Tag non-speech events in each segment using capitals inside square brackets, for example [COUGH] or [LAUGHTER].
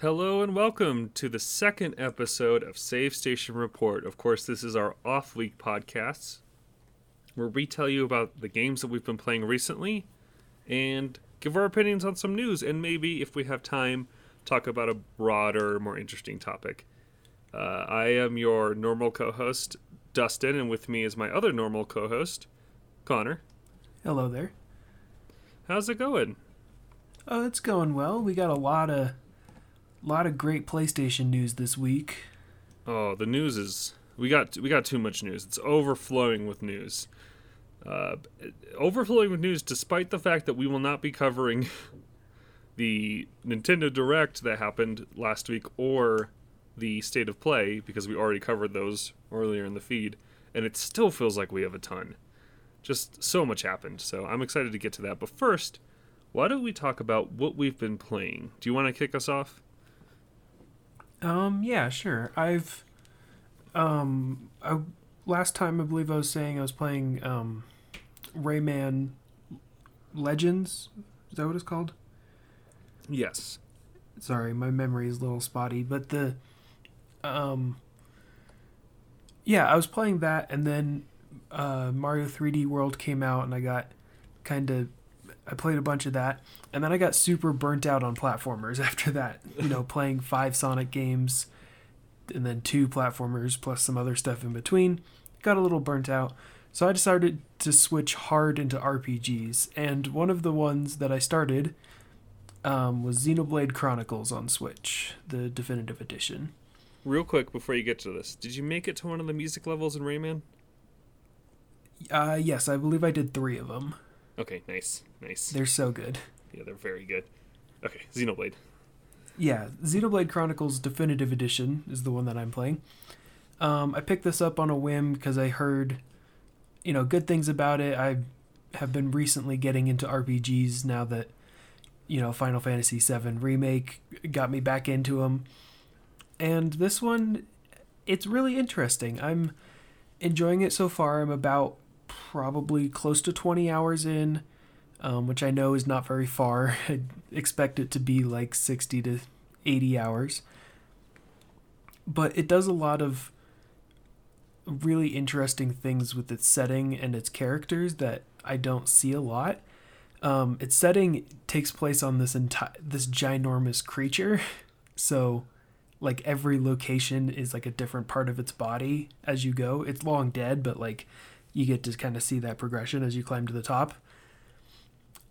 Hello and welcome to the second episode of Save Station Report. Of course, this is our off week podcast where we tell you about the games that we've been playing recently and give our opinions on some news and maybe, if we have time, talk about a broader, more interesting topic. Uh, I am your normal co host, Dustin, and with me is my other normal co host, Connor. Hello there. How's it going? Oh, it's going well. We got a lot of lot of great PlayStation news this week. Oh, the news is we got we got too much news. It's overflowing with news. Uh, overflowing with news, despite the fact that we will not be covering [LAUGHS] the Nintendo Direct that happened last week or the State of Play because we already covered those earlier in the feed, and it still feels like we have a ton. Just so much happened, so I'm excited to get to that. But first, why don't we talk about what we've been playing? Do you want to kick us off? Um, yeah, sure. I've um I, last time I believe I was saying I was playing um Rayman Legends. Is that what it's called? Yes. Sorry, my memory is a little spotty, but the um yeah, I was playing that and then uh Mario 3D World came out and I got kind of I played a bunch of that, and then I got super burnt out on platformers [LAUGHS] after that. You know, [LAUGHS] playing five Sonic games, and then two platformers plus some other stuff in between. Got a little burnt out, so I decided to switch hard into RPGs. And one of the ones that I started um, was Xenoblade Chronicles on Switch, the definitive edition. Real quick before you get to this, did you make it to one of the music levels in Rayman? Uh, yes, I believe I did three of them. Okay, nice, nice. They're so good. Yeah, they're very good. Okay, Xenoblade. Yeah, Xenoblade Chronicles Definitive Edition is the one that I'm playing. Um, I picked this up on a whim because I heard, you know, good things about it. I have been recently getting into RPGs now that, you know, Final Fantasy VII Remake got me back into them. And this one, it's really interesting. I'm enjoying it so far. I'm about probably close to 20 hours in, um, which I know is not very far. [LAUGHS] I expect it to be like 60 to 80 hours. But it does a lot of really interesting things with its setting and its characters that I don't see a lot. Um, its setting takes place on this entire this ginormous creature, [LAUGHS] so like every location is like a different part of its body as you go. It's long dead, but like you get to kind of see that progression as you climb to the top.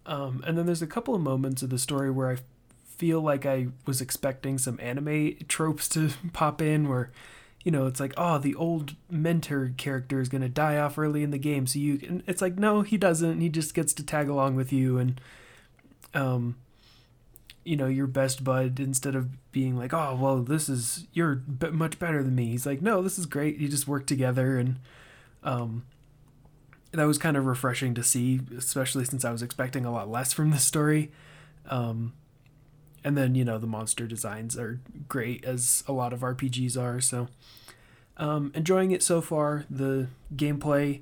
Um, and then there's a couple of moments of the story where I feel like I was expecting some anime tropes to [LAUGHS] pop in where, you know, it's like, oh, the old mentor character is going to die off early in the game. So you, and it's like, no, he doesn't. He just gets to tag along with you and, um, you know, your best bud instead of being like, oh, well, this is, you're b- much better than me. He's like, no, this is great. You just work together and, um, that was kind of refreshing to see, especially since I was expecting a lot less from the story. Um, and then you know the monster designs are great as a lot of RPGs are. So um, enjoying it so far. The gameplay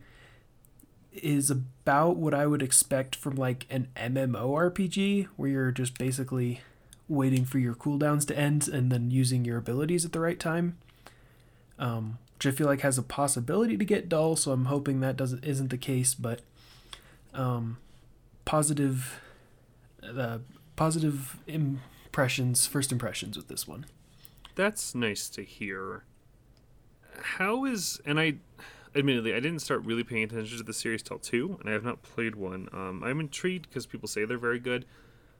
is about what I would expect from like an MMORPG, where you're just basically waiting for your cooldowns to end and then using your abilities at the right time. Um, which I feel like has a possibility to get dull. So I'm hoping that doesn't isn't the case, but um, positive, uh, positive impressions, first impressions with this one. That's nice to hear. How is and I, admittedly, I didn't start really paying attention to the series till two, and I have not played one. Um, I'm intrigued because people say they're very good.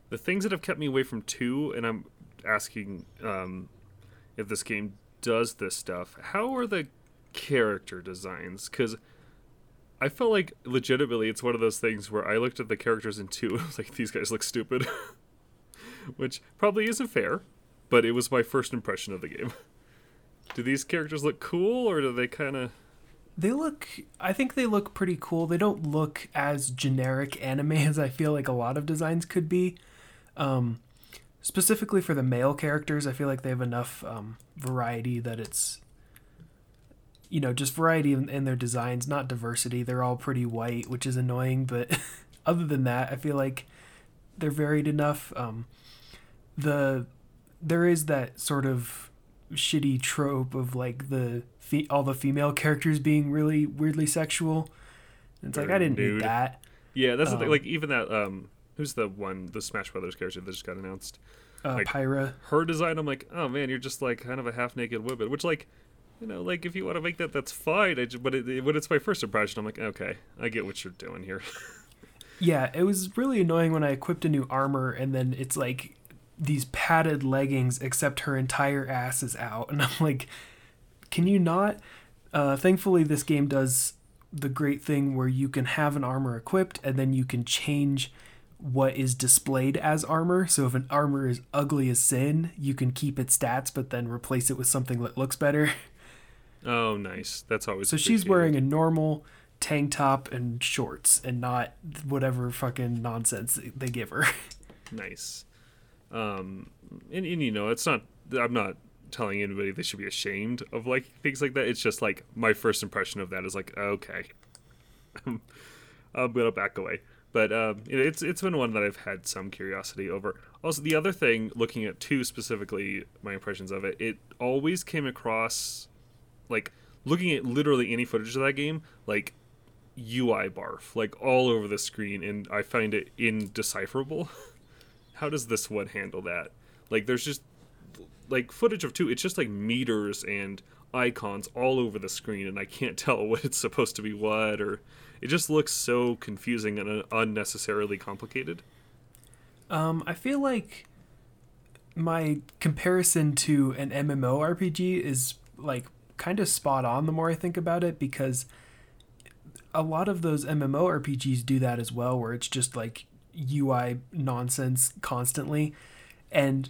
The things that have kept me away from two, and I'm asking um, if this game does this stuff, how are the character designs? Because I felt like legitimately it's one of those things where I looked at the characters in two, [LAUGHS] I was like, these guys look stupid. [LAUGHS] Which probably isn't fair, but it was my first impression of the game. [LAUGHS] Do these characters look cool or do they kind of. They look. I think they look pretty cool. They don't look as generic anime as I feel like a lot of designs could be. Um, specifically for the male characters, I feel like they have enough um, variety that it's you know just variety in, in, their designs, not diversity. They're all pretty white, which is annoying, but [LAUGHS] other than that, I feel like they're varied enough. Um, the there is that sort of shitty trope of like the fe- all the female characters being really weirdly sexual. It's like I didn't nude. need that. Yeah, that's the thing. Um, Like even that um, who's the one the Smash Brothers character that just got announced? Uh, Like- Pyra. Her design, I'm like, oh man, you're just like kind of a half naked woman, which like. You know, like if you want to make that, that's fine. I ju- but it, when it's my first impression, I'm like, okay, I get what you're doing here. [LAUGHS] Yeah, it was really annoying when I equipped a new armor and then it's like these padded leggings except her entire ass is out [LAUGHS] and I'm like can you not uh thankfully this game does the great thing where you can have an armor equipped and then you can change what is displayed as armor. So if an armor is ugly as sin, you can keep its stats but then replace it with something that looks better. Oh, nice. That's always. So she's wearing a normal tank top and shorts and not whatever fucking nonsense they give her. nice. Um, and, and you know, it's not. I'm not telling anybody they should be ashamed of like things like that. It's just like my first impression of that is like, okay, [LAUGHS] I'm gonna back away. But um, it's it's been one that I've had some curiosity over. Also, the other thing, looking at two specifically, my impressions of it, it always came across like looking at literally any footage of that game, like UI barf, like all over the screen, and I find it indecipherable. [LAUGHS] How does this one handle that? Like, there's just like footage of two. It's just like meters and icons all over the screen, and I can't [LAUGHS] tell what it's supposed to be what, or it just looks so confusing and unnecessarily complicated. Um, I feel like my comparison to an MMORPG is like kind of spot on the more I think about it because a lot of those MMORPGs do that as well where it's just like UI nonsense constantly and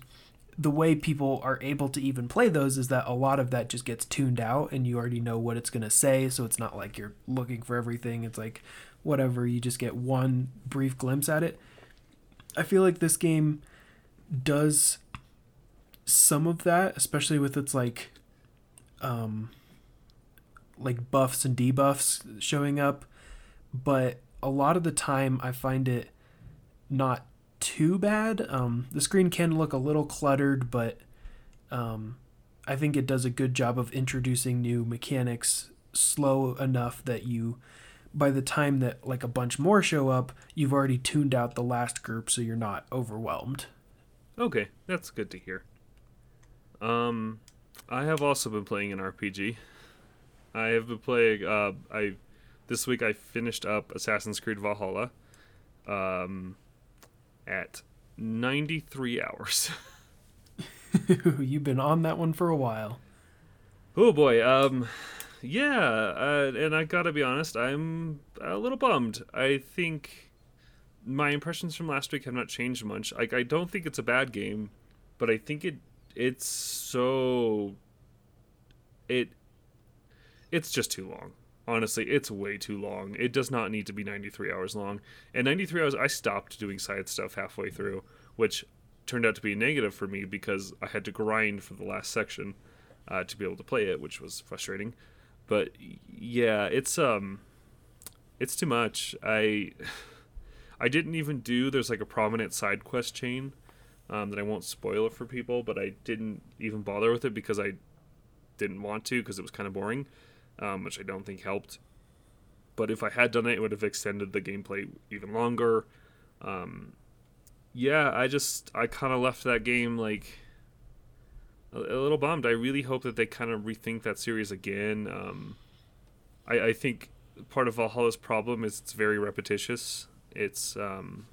the way people are able to even play those is that a lot of that just gets tuned out and you already know what it's going to say so it's not like you're looking for everything. It's like whatever you just get one brief glimpse at it. I feel like this game does some of that, especially with its like um like buffs and debuffs showing up, but a lot of the time I find it not too bad. Um the screen can look a little cluttered, but um I think it does a good job of introducing new mechanics slow enough that you by the time that like a bunch more show up, you've already tuned out the last group so you're not overwhelmed. Okay, that's good to hear. Um, I have also been playing an RPG. I have been playing. Uh, I this week I finished up Assassin's Creed Valhalla. Um, at ninety three hours. [LAUGHS] [LAUGHS] You've been on that one for a while. oh boy. Um, yeah. Uh, and I gotta be honest, I'm a little bummed. I think my impressions from last week have not changed much. Like I don't think it's a bad game, but I think it it's so it it's just too long. Honestly, it's way too long. It does not need to be 93 hours long. And 93 hours I stopped doing side stuff halfway through, which turned out to be a negative for me because I had to grind for the last section uh, to be able to play it, which was frustrating. But yeah, it's um it's too much. I [SIGHS] I didn't even do. There's like a prominent side quest chain um, that I won't spoil it for people, but I didn't even bother with it because I didn't want to because it was kind of boring, um, which I don't think helped. But if I had done it, it would have extended the gameplay even longer. Um, yeah, I just I kind of left that game like a, a little bummed. I really hope that they kind of rethink that series again. Um, I, I think part of Valhalla's problem is it's very repetitious. It's um,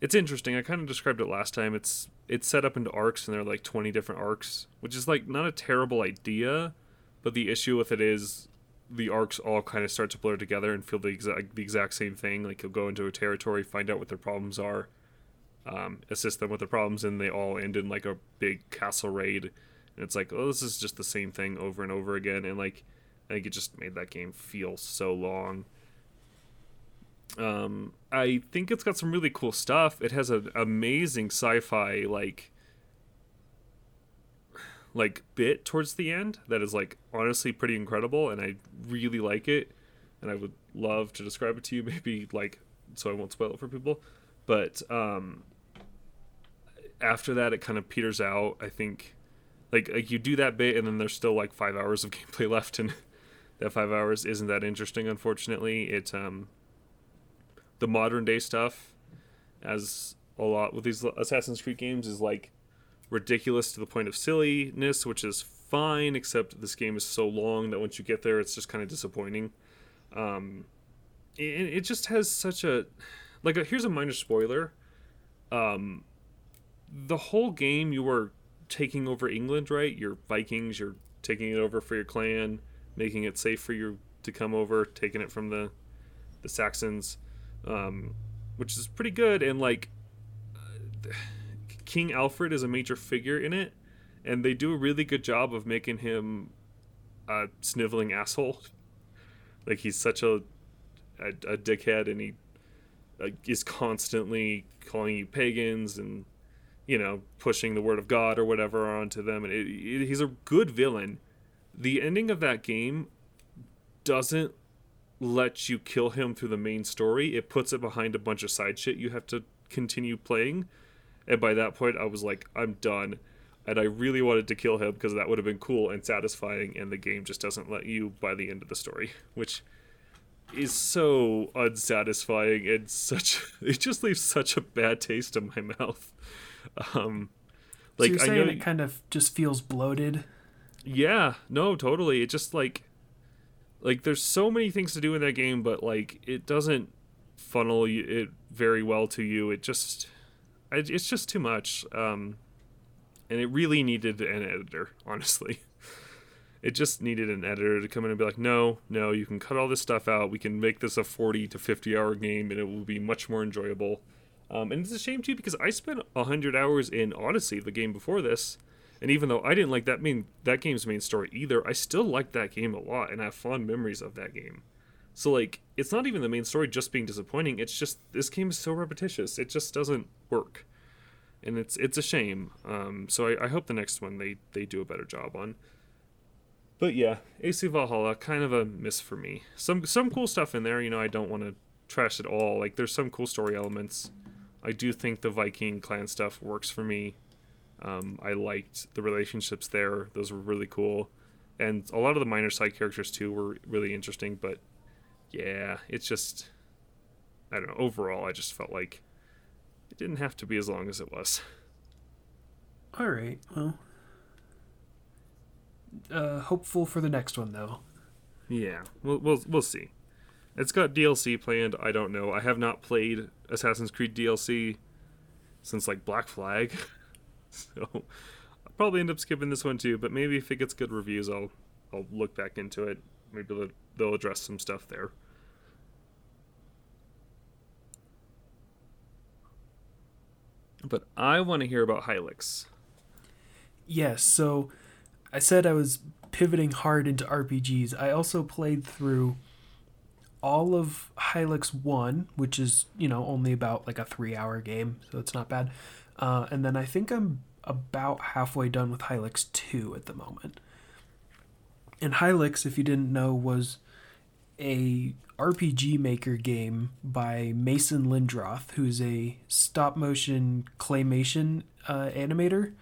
it's interesting. I kind of described it last time. It's it's set up into arcs, and there are like twenty different arcs, which is like not a terrible idea, but the issue with it is the arcs all kind of start to blur together and feel the exact the exact same thing. Like you'll go into a territory, find out what their problems are, um, assist them with the problems, and they all end in like a big castle raid. And it's like, oh, this is just the same thing over and over again, and like I think it just made that game feel so long. Um, I think it's got some really cool stuff. It has an amazing sci-fi like like bit towards the end that is like honestly pretty incredible, and I really like it. And I would love to describe it to you, [LAUGHS] maybe like so I won't spoil it for people. But um, after that, it kind of peters out. I think, like like you do that bit, and then there's still like five hours of [LAUGHS] gameplay left, and that five hours isn't that interesting. Unfortunately, it's um the modern day stuff, as a lot with these Assassin's Creed games, is like ridiculous to the point of silliness, which is fine. Except this game is so long that once you get there, it's just kind of disappointing. Um, it, it just has such a like a, here's a minor spoiler um the whole game you were taking over england right you're vikings you're taking it over for your clan making it safe for you to come over taking it from the the saxons um which is pretty good and like king alfred is a major figure in it and they do a really good job of making him a sniveling asshole like he's such a a, a dickhead and he uh, is constantly calling you pagans and you know pushing the word of God or whatever onto them. And it, it, he's a good villain. The ending of that game doesn't let you kill him through the main story. It puts it behind a bunch of side shit you have to continue playing. And by that point, I was like, I'm done. And I really wanted to kill him because that would have been cool and satisfying. And the game just doesn't let you by the end of the story, [LAUGHS] which is so unsatisfying and such [LAUGHS] it just leaves such a bad taste in my [LAUGHS] mouth um like so you're saying I know, it kind of just feels bloated yeah no totally it just like like there's so many things to do in that game but like it doesn't funnel it very well to you it just it's just too much um and it really needed an editor [LAUGHS] honestly it just needed an editor to come in and be like, no, no, you can cut all this stuff out. We can make this a 40 to 50 hour game and it will be much more enjoyable. Um, and it's a shame too because I spent 100 hours in Odyssey, the game before this. And even though I didn't like that main that game's main story either, I still liked that game a lot and I have fond memories of that game. So like, it's not even the main story just being disappointing. It's just this game is so repetitious. It just doesn't work, and it's it's a shame. Um, so I, I hope the next one they they do a better job on. But yeah, AC Valhalla kind of a miss for me. Some some cool stuff in there. You know, I don't want to trash it all. Like there's some cool story elements. I do think the Viking clan stuff works for me. Um, I liked the relationships there; those were really cool, and a lot of the minor side characters too were really interesting. But yeah, it's just I don't know. Overall, I just felt like it didn't have to be as long as it was. All right. Well, uh, hopeful for the next one though. Yeah, we'll we'll we'll see. It's got DLC planned. I don't know. I have not played Assassin's Creed DLC since like Black Flag, [LAUGHS] so I'll probably end up skipping this one too. But maybe if it gets good reviews, I'll I'll look back into it. Maybe they'll, they'll address some stuff there. But I want to hear about Hylics. Yes, so I said I was pivoting hard into RPGs. I also played through all of Hylics 1, which is, you know, only about like a three hour game, so it's not bad. Uh, and then I think I'm about halfway done with Hylics 2 at the moment. And Hylics, if you didn't know, was a RPG Maker game by Mason Lindroth, who's a stop motion claymation uh, animator.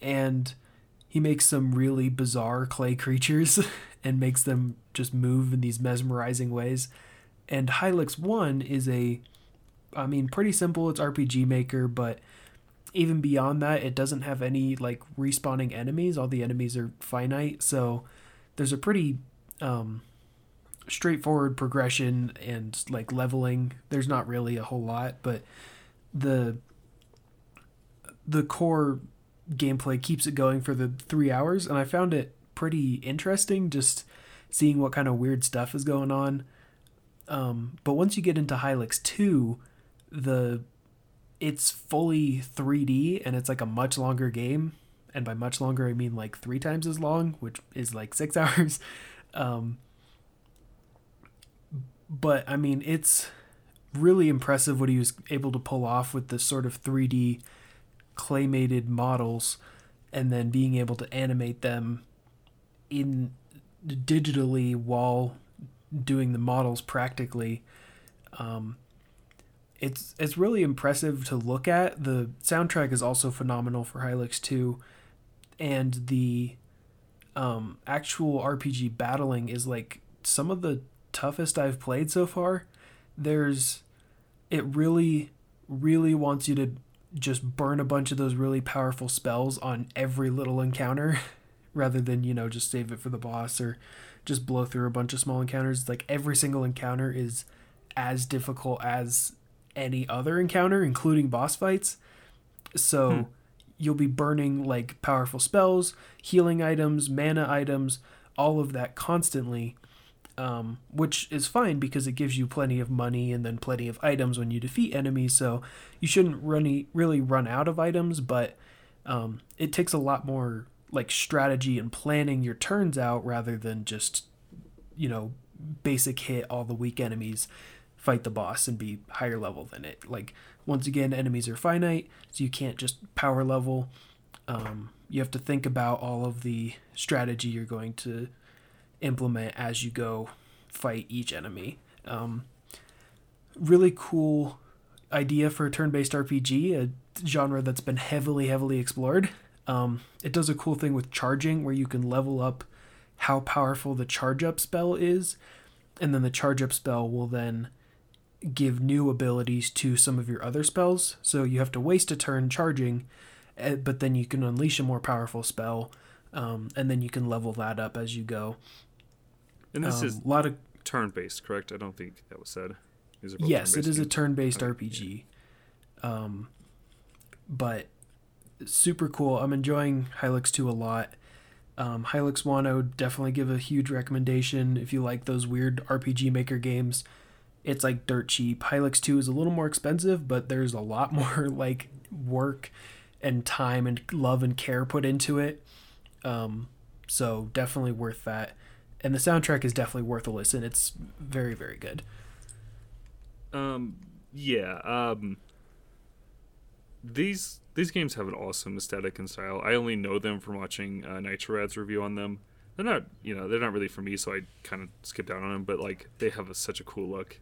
And he makes some really bizarre clay creatures [LAUGHS] and makes them just move in these mesmerizing ways. And Hylics 1 is a I mean pretty simple, it's RPG maker, but even beyond that, it doesn't have any like respawning enemies. All the enemies are finite, so there's a pretty um, straightforward progression and like leveling. There's not really a whole lot, but the the core gameplay keeps it going for the three hours, and I found it pretty interesting just seeing what kind of weird stuff is going on. Um, but once you get into Hylics 2, the it's fully 3D and it's like a much longer game. And by much longer, I mean like three times as long, which is like six [LAUGHS] hours. Um, but I mean, it's really impressive what he was able to pull off with this sort of 3D claymated models and then being able to animate them in digitally while doing the models practically um, it's it's really impressive to look at. The soundtrack is also phenomenal for Hylics 2 and the um, actual RPG battling is like some of the toughest I've played so far. There's it really really wants you to just burn a bunch of those really powerful spells on every little encounter [LAUGHS] rather than, you know, just save it for the boss or just blow through a bunch of small encounters. Like every single encounter is as difficult as any other encounter, including boss fights. So hmm. you'll be burning like powerful spells, healing items, mana items, all of that constantly. Um, which is fine because it gives you plenty of money and then plenty of items when you defeat enemies. So you shouldn't really really run out of items, but um, it takes a lot more like strategy and planning your turns out rather than just you know basic hit all the weak enemies fight the boss and be higher level than it. Like once again, enemies are finite, so you can't just power level. Um, you have to think about all of the strategy you're going to implement as you go fight each enemy. Um, really cool idea for a turn-based RPG, a genre that's been heavily, heavily explored. Um, it does a cool thing with charging, where you can level up how powerful the charge up spell is, and then the charge up spell will then give new abilities to some of your other spells. So you have to waste a turn charging, eh, but then you can unleash a more powerful spell, um, and then you can level that up as you go. And this um, is a lot of turn based, correct? I don't think that was said. yes, it is games? a turn based oh, RPG. Yeah. Um, but super cool. I'm enjoying Hylics 2 a lot. Um, Hylics Wano definitely give a huge recommendation if you like those weird RPG Maker games it's like dirt cheap. Hylics 2 is a little more expensive, but there's a lot [LAUGHS] more like work and time and love and care put into it. Um, so definitely worth that. And the soundtrack is definitely worth a listen. It's very, very good. Um, yeah. Um, these these games have an awesome aesthetic and style. I only know them from watching uh, NitroRad's review on them. They're not, you know, they're not really for me, so I kind of skipped out on them. But like, they have a, such a cool look.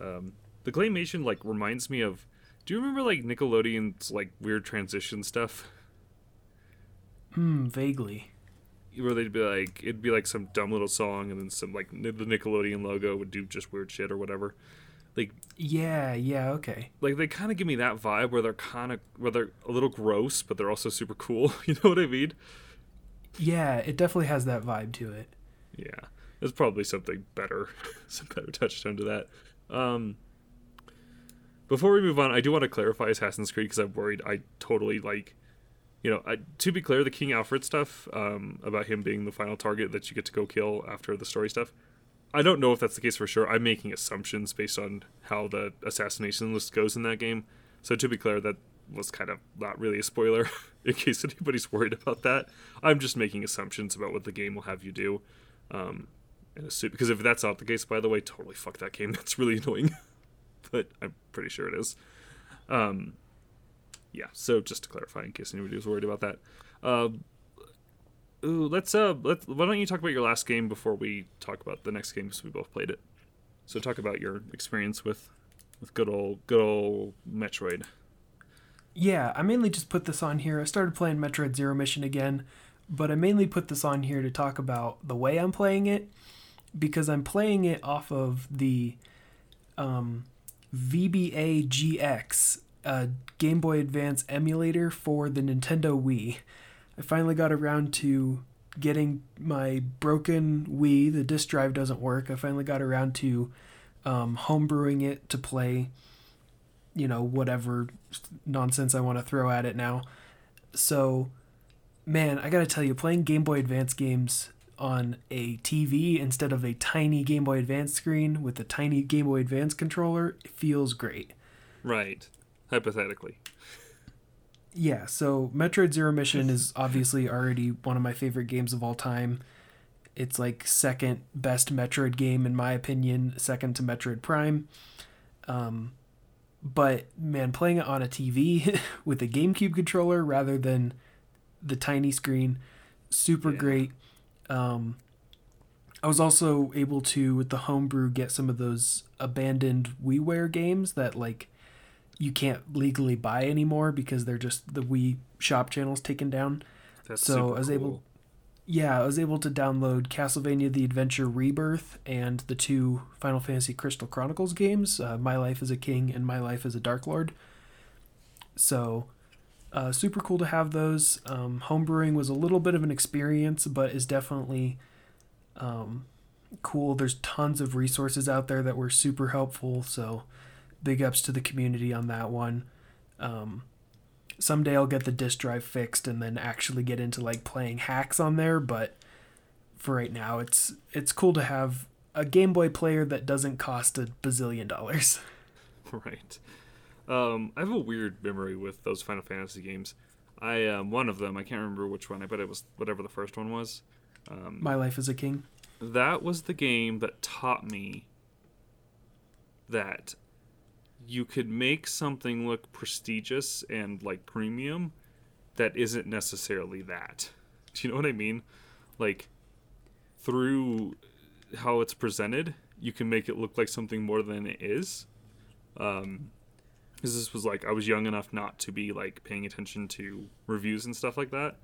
Um, the claymation like reminds me of. Do you remember like Nickelodeon's like weird transition stuff? Hmm, vaguely. Where they'd be like, it'd be like some dumb little song, and then some like the Nickelodeon logo would do just weird shit or whatever. Like, yeah, yeah, okay. Like they kind of give me that vibe where they're kind of where they're a little gross, but they're also super cool. [LAUGHS] You know what I mean? Yeah, it definitely has that vibe to it. Yeah, there's probably something better, [LAUGHS] some better touchstone to that. Um, before we move on, I do want to clarify Assassin's Creed because I'm worried I totally like, you know, I, to be clear, the King Alfred stuff um, about him being the final target that you get to go kill after the story stuff. I don't know if that's the case for sure. I'm making assumptions based on how the assassination list goes in that game. So to be clear, that was kind of not really a spoiler [LAUGHS] in case anybody's worried about that. I'm just making assumptions about what the game will have you do. Um, in a suit because if that's not the case, by the way, totally fuck that game. [LAUGHS] That's really annoying, [LAUGHS] but I'm pretty sure it is. Um, yeah. So just to clarify, in case anybody was worried about that, um, ooh, let's uh, let why don't you talk about your last game before we talk about the next game because we both played it. So talk about your experience with with good old good old Metroid. Yeah, I mainly just put this on here. I started playing Metroid Zero Mission again, but I mainly put this on here to talk about the way I'm playing it because I'm playing it off of the um, VBA GX, a Game Boy Advance emulator for the Nintendo Wii. I finally got around to getting my broken Wii. The disk drive doesn't work. I finally got around to um, homebrewing it to play, you know, whatever nonsense I want to throw at it now. So, man, I gotta tell you, playing Game Boy Advance games on a TV instead of a tiny Game Boy Advance screen with a tiny Game Boy Advance controller, feels great. Right. Hypothetically. Yeah, so Metroid Zero Mission is obviously already one of my favorite games of all time. It's like second best Metroid game in my opinion, second to Metroid Prime. Um, but man, playing it on a TV [LAUGHS] with a GameCube controller rather than the tiny screen, super yeah. great. Um, I was also able to with the homebrew get some of those abandoned WiiWare games that like you can't legally buy anymore because they're just the Wii shop channels taken down. That's so I was cool. able yeah, I was able to download Castlevania The Adventure Rebirth and the two Final Fantasy Crystal Chronicles games, uh, My Life as a King and My Life as a Dark Lord. So, uh, super cool to have those. Um, homebrewing was a little bit of an experience, but is definitely um, cool. There's tons of resources out there that were super helpful. So, big ups to the community on that one. Um, someday I'll get the disk drive fixed and then actually get into like playing hacks on there, but for right now it's it's cool to have a Game Boy player that doesn't cost a bazillion dollars. [LAUGHS] Right. Um, I have a weird memory with those Final Fantasy games. I um, one of them, I can't remember which one. I bet it was whatever the first one was. Um, My Life as a King. that was the game that taught me that you could make something look prestigious and like premium that isn't necessarily that. [LAUGHS] Do you know what I mean? Like through how it's presented, you can make it look like something more than it is. Um because this was like I was young enough not to be like paying attention to reviews and stuff like that.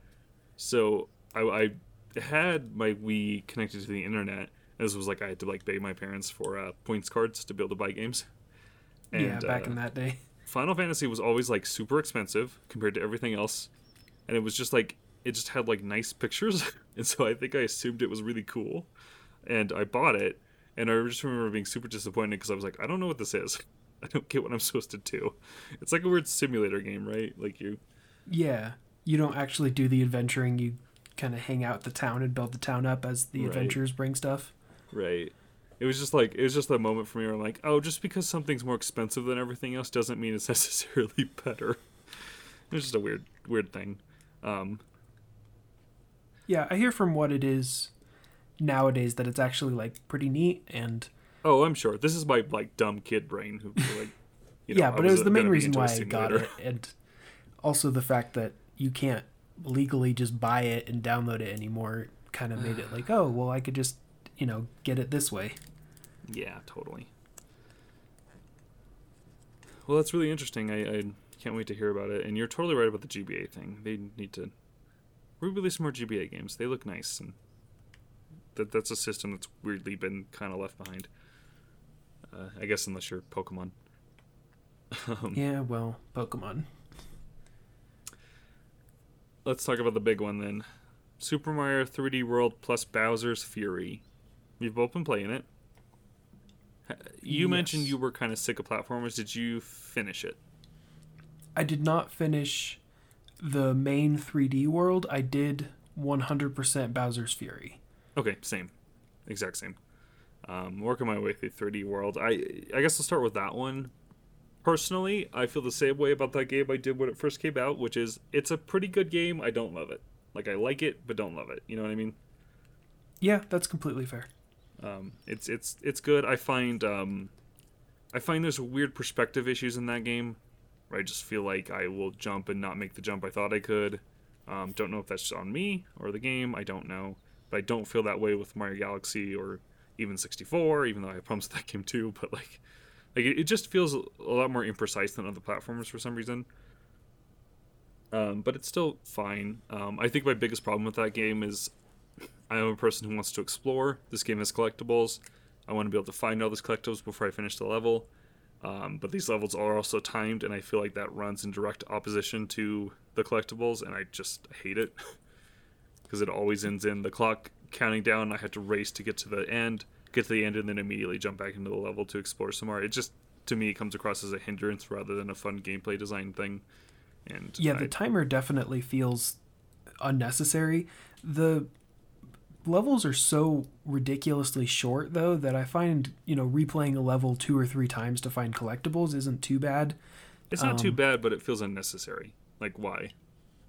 So I, I had my Wii connected to the internet. This was like I had to like beg my parents for uh, points cards to be able to buy games. Yeah, back uh, in that day. [LAUGHS] Final Fantasy was always like super expensive compared to everything else, and it was just like it just had like nice pictures, [LAUGHS] and so I think I assumed it was really cool, and I bought it, and I just remember being super disappointed because I was like, I don't know what this is. [LAUGHS] I don't get what I'm supposed to do. It's like a weird simulator game, right? Like you, Yeah. You don't actually do the adventuring, you kind of hang out the town and build the town up as the Right. adventurers bring stuff. right? It was just like it was just a moment for me where I'm like, oh, just because something's more expensive than everything else doesn't mean it's [LAUGHS] necessarily better. It was just a weird, weird thing. Um, Yeah, I hear from what it is nowadays that it's actually like pretty neat and Oh, I'm sure. This is my like dumb kid brain who like you know, yeah, but it was the main reason why I got simulator. it, [LAUGHS] and also the fact that you can't legally just buy it and download it anymore kind of made it [SIGHS] like, oh, well, I could just you know get it this way. Yeah, totally. Well, that's really interesting. I, I can't wait to hear about it. And you're totally right about the GBA thing. They need to re-release more GBA games. They look nice, and that that's a system that's weirdly been kind of left behind. Uh, I guess unless you're Pokemon. Um, [LAUGHS] Yeah, well, Pokemon. Let's talk about the big one then. Super Mario 3D World plus Bowser's Fury. We've both been playing it. You mentioned you were kind of sick of platformers. Did you finish it? I did not finish the main 3D world. I did 100% Bowser's Fury. Okay, same, exact same. Um, working my way through 3D World. I I guess I'll start with that one. Personally, I feel the same way about that game I did when it first came out, which is it's a pretty good game. I don't love it. Like I like it, but don't love it. You know what I mean? Yeah, that's completely fair. Um, it's it's it's good. I find um, I find there's weird perspective issues in that game, where I just feel like I will jump and not make the jump I thought I could. Um, don't know if that's on me or the game. I don't know, but I don't feel that way with Mario Galaxy or even 64. Even though I with that game too, [LAUGHS] but like, like it, it just feels a lot more imprecise than other platformers for some reason. Um, but it's still fine. Um, I think my biggest problem with that game is I am a person who wants to explore. This game has collectibles. I want to be able to find all those collectibles before I finish the level. Um, but these levels are also timed, and I feel like that runs in direct opposition to the collectibles, and I just hate it [LAUGHS] because it always ends in the clock counting down. And I have to race to get to the end, get to the end, and then immediately jump back into the level to explore some more. It just, to me, comes across as a hindrance rather than a fun gameplay design thing. And Yeah, I- the timer definitely feels unnecessary. The levels are so ridiculously short though that I find, you know, replaying a level two or three times to find collectibles isn't too bad. it's not too um, bad, but it feels unnecessary. Like why?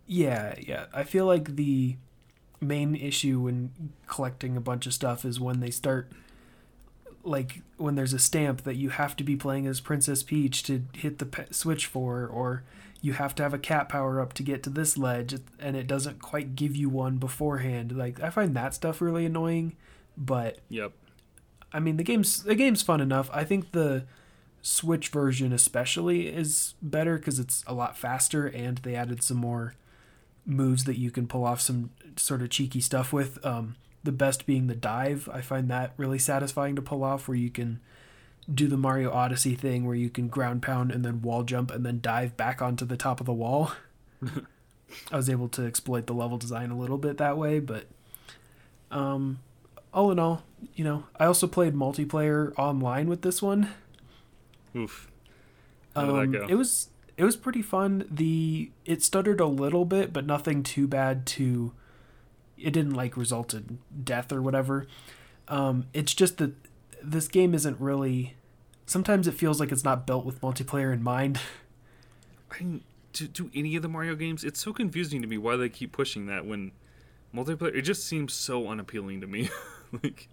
Yeah, yeah. I feel like the main issue when collecting a bunch of stuff is when they start like when there's a stamp that you have to be playing as Princess Peach to hit the pe- switch for or you have to have a cat power up to get to this ledge and it doesn't quite give you one beforehand. Like I find that stuff really annoying, But Yep. I mean, the game's the game's fun enough. I think the Switch version especially is better because it's a lot faster and they added some more moves that you can pull off some sort of cheeky stuff with. Um, the best being the dive. I find that really satisfying to pull off, where you can do the Mario Odyssey thing, where you can ground pound and then wall jump and then dive back onto the top of the wall. [LAUGHS] I was able to exploit the level design a little bit that way, but um, all in all, you know, I also played multiplayer online with this one. Oof. How did Um, that go? It was it was pretty fun. The it stuttered a little bit, but nothing too bad to. It didn't like result in death or whatever. Um, it's just that this game isn't really. Sometimes it feels like it's not built with multiplayer in mind. [LAUGHS] I do, do any of the Mario games. It's so confusing to me why they keep pushing that when multiplayer. It just seems so unappealing to me. [LAUGHS] like,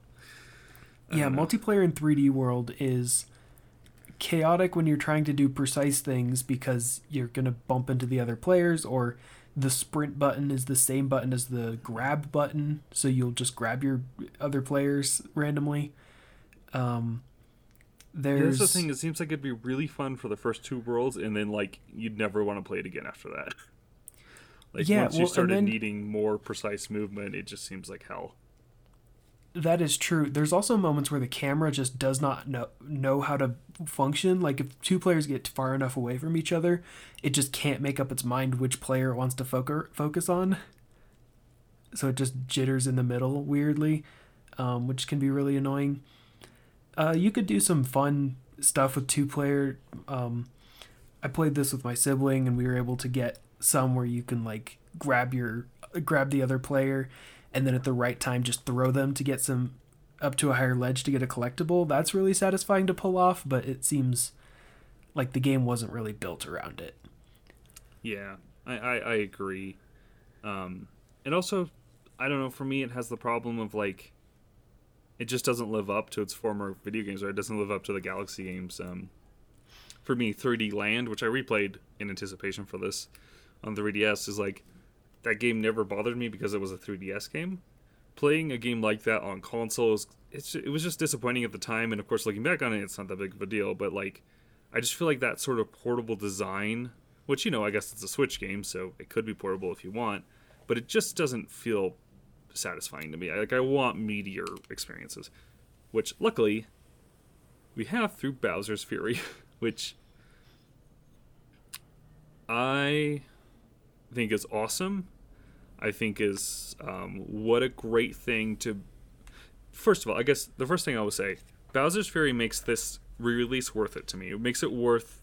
I yeah, multiplayer in 3D world is chaotic when you're trying to do precise things because you're going to bump into the other players or the sprint button is the same button as the grab button so you'll just grab your other players randomly um Yeah, there's that's the thing. It seems like it'd be really fun for the first two worlds, and then like you'd never want to play it again after that. [LAUGHS] Like Yeah, once well, you started then- needing more precise movement, it just seems like hell. That is true. There's also moments where the camera just does not know know how to function. Like if two players get far enough away from each other it just can't make up its mind which player it wants to focus focus on. So it just jitters in the middle weirdly um, which can be really annoying. Uh, you could do some fun stuff with two player um, i played this with my sibling and we were able to get some where you can like grab your grab the other player and then at the right time just throw them to get some up to a higher ledge to get a collectible. That's really satisfying to pull off, but it seems like the game wasn't really built around it. Yeah, I, I, I agree. Um, and also, I don't know. For me, it has the problem of like, it just doesn't live up to its former video games, or it doesn't live up to the Galaxy games. Um, for me, 3D Land, which I replayed in anticipation for this on the 3DS, is like that game never bothered me because it was a 3DS game. Playing a game like that on consoles, it's it was just disappointing at the time, and of course, looking back on it, it's not that big of a deal. But like, I just feel like that sort of portable design, which you know, I guess it's a Switch game, so it could be portable if you want, but it just doesn't feel satisfying to me. Like I want meatier experiences, which luckily we have through Bowser's Fury, [LAUGHS] which I think is awesome. I think is um, what a great thing to. First of all, I guess the first thing I would say, Bowser's Fury makes this re-release worth it to me. It makes it worth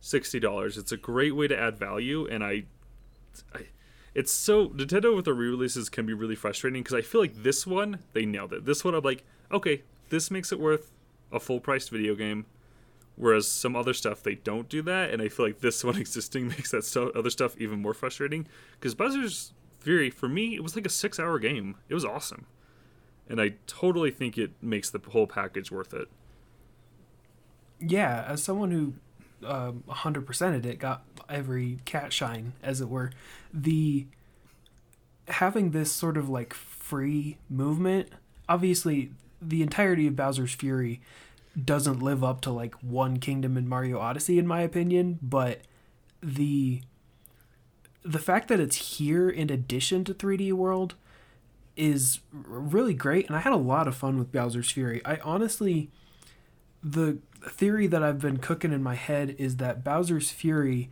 sixty dollars. It's a great way to add value, and I, I it's so Nintendo with the re-releases can be really frustrating because I feel like this one they nailed it. This one I'm like, okay, this makes it worth a full-priced video game. Whereas some other stuff they don't do that, and I feel like this [LAUGHS] one existing makes that stuff, other stuff even more frustrating. Because Bowser's Fury, for me, it was like a six-hour game. It was awesome, and I totally think it makes the whole package worth it. Yeah, as someone who um, 100%ed it, got every cat shine, as it were, the having this sort of like free movement, obviously, the entirety of Bowser's Fury doesn't live up to like one kingdom in Mario Odyssey in my opinion, but the the fact that it's here in addition to 3D World is really great and I had a lot of fun with Bowser's Fury. I honestly the theory that I've been cooking in my head is that Bowser's Fury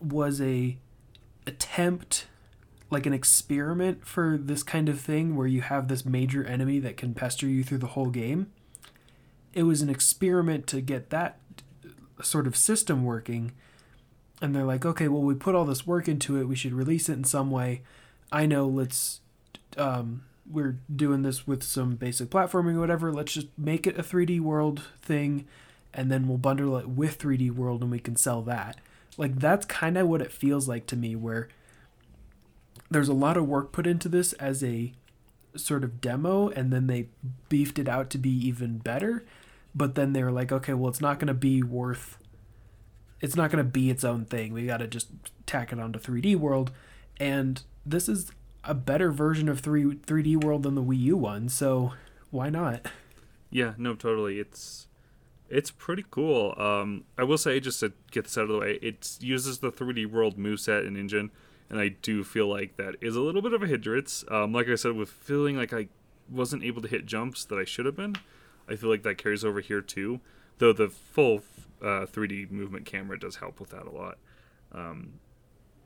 was a attempt like an experiment for this kind of thing where you have this major enemy that can pester you through the whole game it was an experiment to get that sort of system working. And they're like, okay, well, we put all this work into it. We should release it in some way. I know, let's, um, we're doing this with some basic platforming or whatever. Let's just make it a 3D world thing and then we'll bundle it with 3D world and we can sell that. Like, that's kind of what it feels like to me, where there's a lot of work put into this as a sort of demo and then they beefed it out to be even better but then they were like okay well it's not going to be worth it's not going to be its own thing we got to just tack it onto 3d world and this is a better version of 3 3d world than the wii u one so why not? Yeah, no, totally. It's it's pretty cool. Um, I will say, just to get this out of the way, it uses the 3D World moveset and engine, and I do feel like that is a little bit of a hindrance. Um, like I said, with feeling like I wasn't able to hit jumps that I should have been, I feel like that carries over here too. Though the full uh, 3D movement camera does help with that a lot. Um,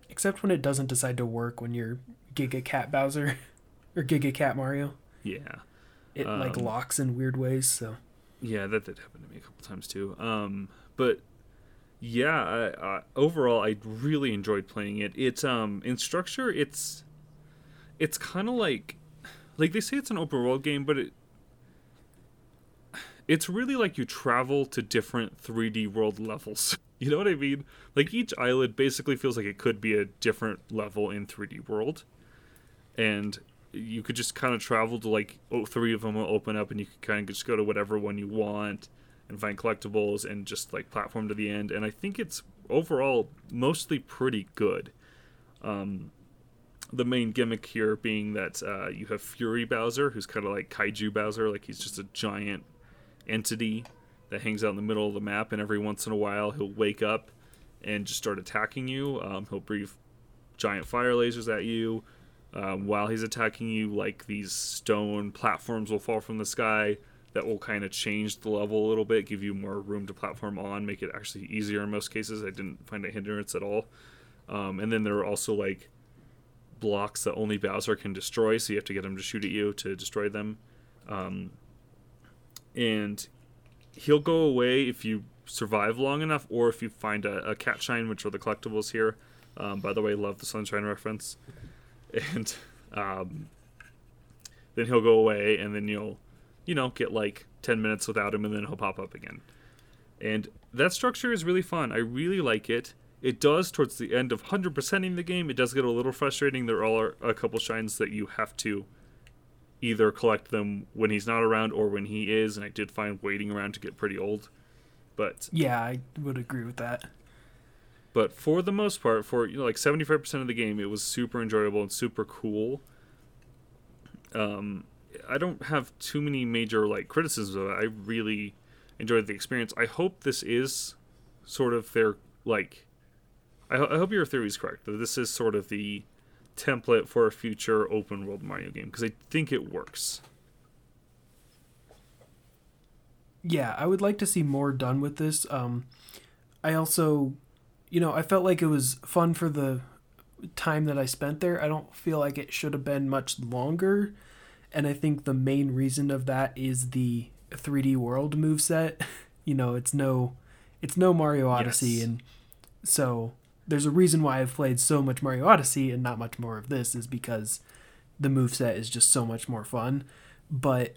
Except when it doesn't decide to work when you're Giga Cat Bowser [LAUGHS] or Giga Cat Mario. yeah. It like Um, locks in weird ways. So Yeah, that did happen to me a couple times too. Um, but yeah, I, I, overall, I really enjoyed playing it. It's um in structure, it's it's kind of like like they say it's an open world game, but it it's really like you travel to different 3D world levels. [LAUGHS] You know what I mean? Like each island basically feels like it could be a different level in 3D world, and you could just kind of travel to like oh, three of them will open up, and you could kind of just go to whatever one you want and find collectibles and just like platform to the end. And I think it's overall mostly pretty good. Um, the main gimmick here being that uh, you have Fury Bowser, who's kind of like Kaiju Bowser, like he's just a giant entity that hangs out in the middle of the map, and every once in a while he'll wake up and just start attacking you. Um, he'll breathe giant fire lasers at you. Um, while he's attacking you, like these stone platforms will fall from the sky that will kind of change the level a little bit, give you more room to platform on, make it actually easier in most cases. I didn't find a hindrance at all. Um, and then there are also like blocks that only Bowser can destroy, so you have to get him to shoot at you to destroy them. Um, and he'll go away if you survive long enough, or if you find a, a cat shine, which are the collectibles here. Um, by the way, love the sunshine reference. [LAUGHS] And um, then he'll go away, and then you'll, you know, get like ten minutes without him, and then he'll pop up again. And that structure is really fun. I really like it. It does towards the end of 100%ing the game. It does get a little frustrating. There are a couple shines that you have to either collect them when he's not around or when he is, and I did find waiting around to get pretty old. But yeah, I would agree with that. but for the most part, for you know, like seventy five percent of the game, it was super enjoyable and super cool. Um, I don't have too many major like criticisms of it. I really enjoyed the experience. I hope this is sort of their like. I, ho- I hope your theory is correct that this is sort of the template for a future open world Mario game because I think it works. Yeah, I would like to see more done with this. Um, I also, you know, I felt like it was fun for the time that I spent there. I don't feel like it should have been much longer. And I think the main reason of that is the 3D world moveset. [LAUGHS] You know, it's no it's no Mario Odyssey Yes. and so there's a reason why I've played so much Mario Odyssey and not much more of this is because the moveset is just so much more fun. But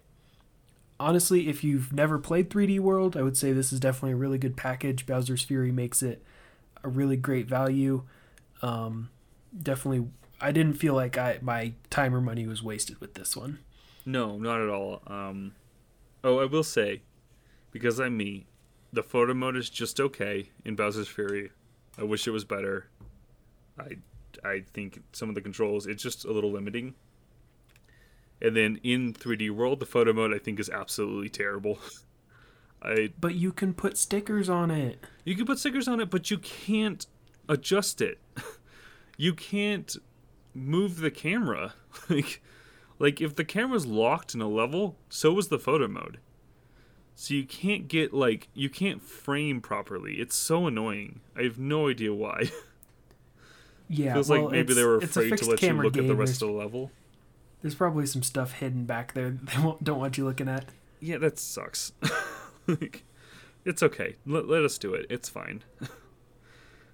honestly, if you've never played 3D World, I would say this is definitely a really good package. Bowser's Fury makes it a really great value. Um, definitely, I didn't feel like I my time or money was wasted with this one. No, not at all. Um, oh, I will say, because I'm me, the photo mode is just okay in Bowser's Fury. I wish it was better. I I think some of the controls it's just a little limiting. And then in 3D World, the photo mode I think is absolutely terrible. [LAUGHS] I But you can put stickers on it. you can put stickers on it, but you can't adjust it. [LAUGHS] you can't move the camera. [LAUGHS] like like if the camera's locked in a level, so is the photo mode. So you can't get like you can't frame properly. It's so annoying. I have no idea why. [LAUGHS] Yeah, Feels well, like maybe they were afraid to let you look at the game. rest There's, of the level. there's probably some stuff hidden back there [LAUGHS] they won't, don't want you looking at. Yeah, that sucks. [LAUGHS] like, it's okay. Let, let us do it. It's fine.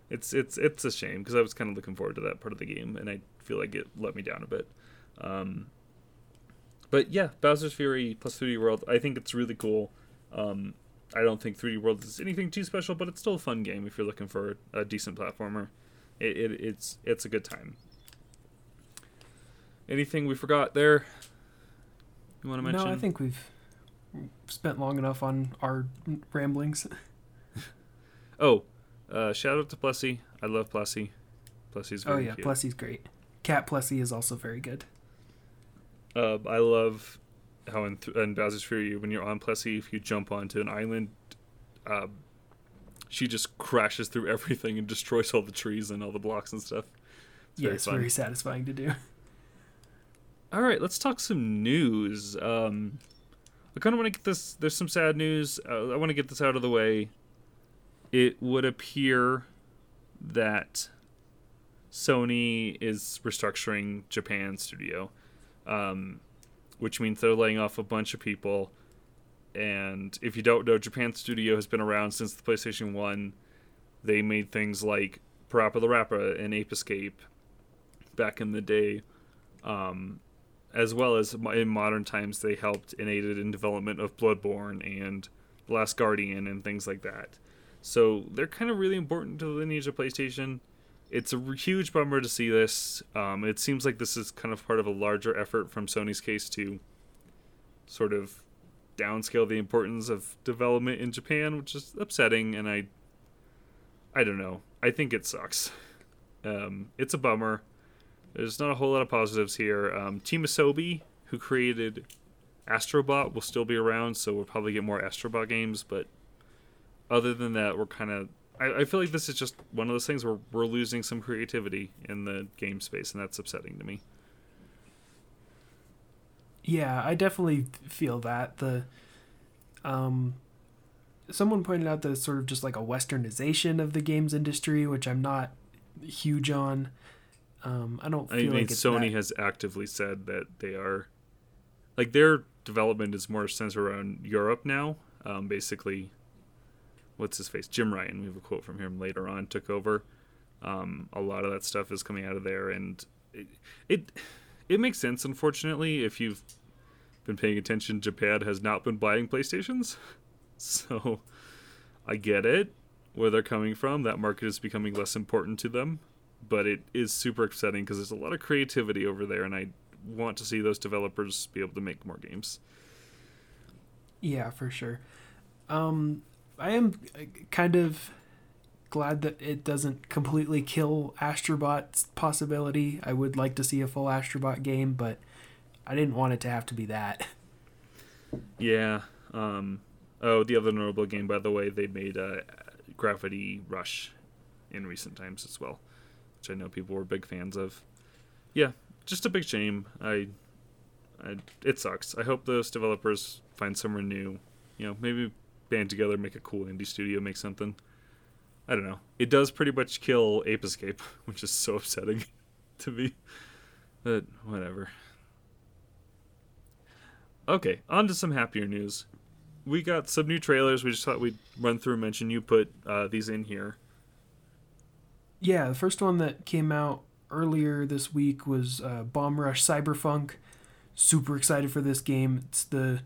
it's it's it's a shame because I was kind of looking forward to that part of the game, and I feel like it let me down a bit. Um, but yeah, Bowser's Fury plus 3D World. I think it's really cool. Um, I don't think 3D World is anything too special, but it's still a fun game if you're looking for a decent platformer. It, it it's it's a good time. Anything we forgot there? You want to mention? No, I think we've spent long enough on our ramblings. [LAUGHS] Oh, uh, shout out to Plessy. I love Plessy. Plessy's Oh very yeah, cute. Plessy's great. Cat Plessy is also very good. Uh, I love how in, in Bowser's Fury, when you're on Plessy, if you jump onto an island, uh, she just crashes through [LAUGHS] everything and destroys all the trees and all the blocks and stuff. It's yeah, very it's fun. very satisfying to do. All right, let's talk some news. Um, I kind of want to get this. There's some sad news. Uh, I want to get this out of the way. It would appear that Sony is restructuring Japan studio, um, which means they're laying off a bunch of people. And if you don't know, Japan studio has been around since the PlayStation One. They made things like Parappa the Rapper and Ape Escape back in the day. Um, as well as in modern times, they helped and aided in development of Bloodborne and Last Guardian and things like that. So they're kind of really important to the lineage of PlayStation. It's a huge bummer to see this. Um, it seems like this is kind of part of a larger effort from Sony's case to sort of downscale the importance of development in Japan, which is upsetting. And I, I don't know. I think it sucks. Um, it's a bummer. There's not a whole lot of positives here. Um, Team Asobi, who created Astrobot, will still be around, so we'll probably get more Astrobot games. But other than that, we're kind of. I, I feel like this is just one of those things where we're losing some creativity in the game space, and that's upsetting to me. Yeah, I definitely feel that the um someone pointed out that it's sort of just like a westernization of the games industry, which I'm not huge on. Um, I don't feel I mean, like Sony that... has actively said that they are like their development is more centered around Europe now. Um, basically, what's his face? Jim Ryan. We have a quote from him later on. Took over. Um, a lot of that stuff is coming out of there, and it, it it makes sense. Unfortunately, if you've been paying attention, Japan has not been buying PlayStations, [LAUGHS] so I get it where they're coming from. That market is becoming less important to them but it is super upsetting because there's a lot of creativity over there, and I want to see those developers be able to make more games. Yeah, for sure. Um, I am kind of glad that it doesn't completely kill Astrobot's possibility. I would like to see a full Astrobot game, but I didn't want it to have to be that. [LAUGHS] Yeah. Um, oh, the other notable game, by the way, they made uh, Gravity Rush in recent times as well which I know people were big fans of. Yeah, just a big shame. I, I it sucks. I hope those developers find somewhere new. You know, maybe band together, make a cool indie studio, make something. I don't know. It does pretty much kill Ape Escape, [LAUGHS] which is so upsetting [LAUGHS] to me. But whatever. Okay, on to some happier news. We got some new trailers. We just thought we'd run through and mention you put uh, these in here. Yeah, the first one that came out earlier this week was uh, Bomb Rush Cyberfunk. Super excited for this game. It's the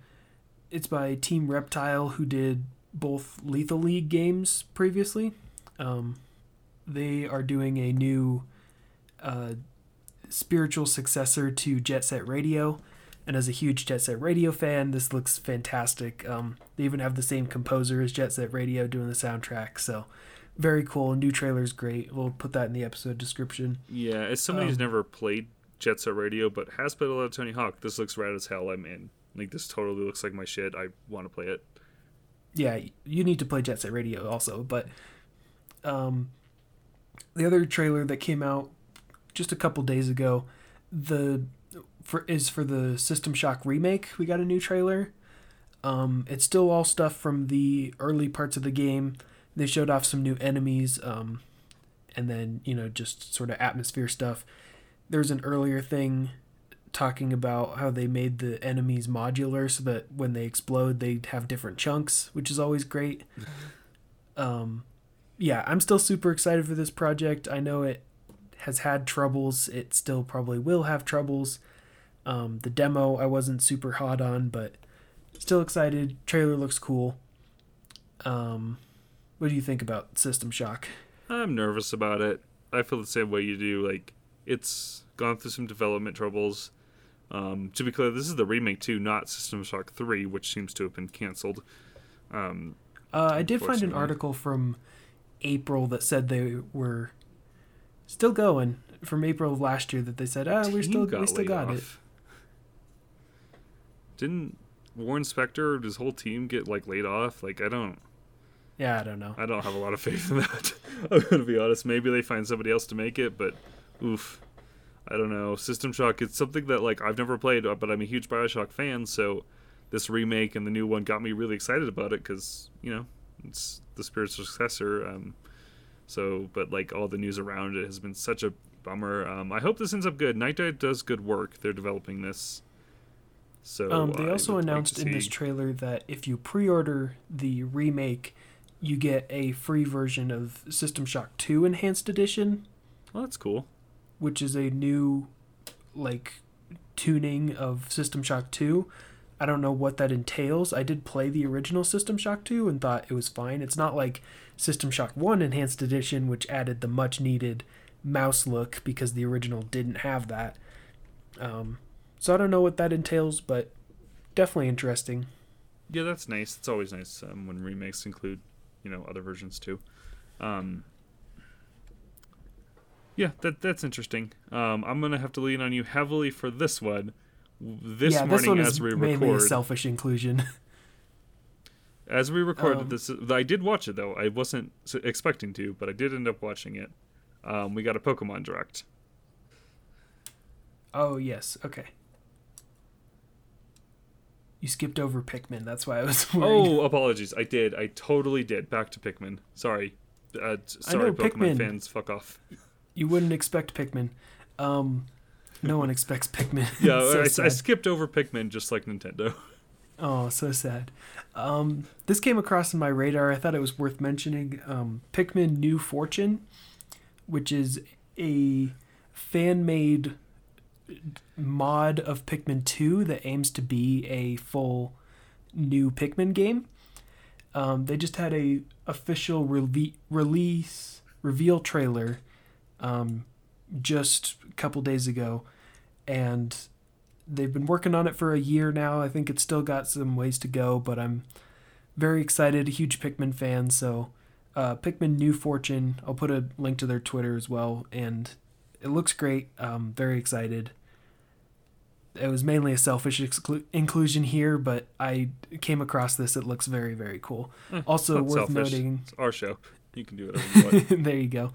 it's by Team Reptile who did both Lethal League games previously. Um, they are doing a new uh, spiritual successor to Jet Set Radio. And as a huge Jet Set Radio fan, this looks fantastic. Um, they even have the same composer as Jet Set Radio doing the soundtrack. So very cool. New trailer's great. We'll put that in the episode description. Yeah, as somebody um, who's never played Jet Set Radio but has played a lot of Tony Hawk, this looks rad as hell. I'm in. Like this totally looks like my shit. I want to play it. Yeah, you need to play Jet Set Radio also, but um, the other trailer that came out just a couple days ago, the for is for the System Shock remake. We got a new trailer. Um, it's still all stuff from the early parts of the game they showed off some new enemies, um, and then you know just sort of atmosphere stuff. There's an earlier thing talking about how they made the enemies modular so that when they explode they have different chunks, which is always great. [LAUGHS] um, yeah, I'm still super excited for this project. I know it has had troubles. It still probably will have troubles. Um, the demo I wasn't super hot on, but still excited. Trailer looks cool. Um, what do you think about System Shock? I'm nervous about it. I feel the same way you do. Like, it's gone through some development troubles. Um, to be clear, this is the remake too, not System Shock 3, which seems to have been canceled. Um, uh, I did find an article from April that said they were still going from April of last year that they said, ah, we're still we still got off. it. didn't Warren Spector or his whole team get like laid off? Like I don't Yeah, I don't know. I don't have a lot of faith in that. [LAUGHS] I'm gonna be honest. Maybe they find somebody else to make it, but oof. I don't know. System Shock, it's something that like I've never played, uh, but I'm a huge BioShock fan, so this remake and the new one got me really excited about it because you know it's the spiritual successor. Um, so, but like all the news around it has been such a bummer. Um, I hope this ends up good. Nightdive does good work. They're developing this. So Um, they also like announced in this trailer that if you pre-order the remake, you get a free version of System Shock 2 Enhanced Edition, oh, that's cool. Which is a new like tuning of System Shock 2. I don't know what that entails. I did play the original System Shock 2 and thought it was fine. It's not like System Shock 1 Enhanced Edition, which added the much needed mouse look because the original didn't have that. Um, so I don't know what that entails, but definitely interesting. Yeah, that's nice. It's always nice um, when remakes include, you know, other versions too. Um, yeah, that that's interesting. Um, I'm gonna have to lean on you heavily for this one. This yeah, morning, this one as is we mainly a record, selfish inclusion. [LAUGHS] as we recorded um, this, I did watch it though. I wasn't expecting to, but I did end up watching it. Um, we got a Pokemon Direct. oh yes, okay. You skipped over Pikmin. That's why I was [LAUGHS] worried. Oh, apologies. I did. I totally did. Back to Pikmin. Sorry. Uh, sorry, Pokemon Pikmin. fans. Fuck off. You wouldn't expect Pikmin. Um, no one expects Pikmin. [LAUGHS] Yeah, [LAUGHS] So I, I skipped over Pikmin just like Nintendo. [LAUGHS] Oh, so sad. Um, this came across in my radar. I thought it was worth mentioning. Um, Pikmin New Fortune, which is a fan made mod of Pikmin 2 that aims to be a full new Pikmin game. Um, they just had a official rele- release reveal trailer um, just a couple days ago, and they've been working on it for a year now. I think it's still got some ways to go, but I'm very excited. A huge Pikmin fan, so uh, Pikmin New Fortune. I'll put a link to their Twitter as well, and it looks great. Um, very excited. It was mainly a selfish exclu- inclusion here, but I came across this. It looks very very cool. Eh, Also worth selfish. noting. It's our show. You can do whatever you [LAUGHS] want. there you go.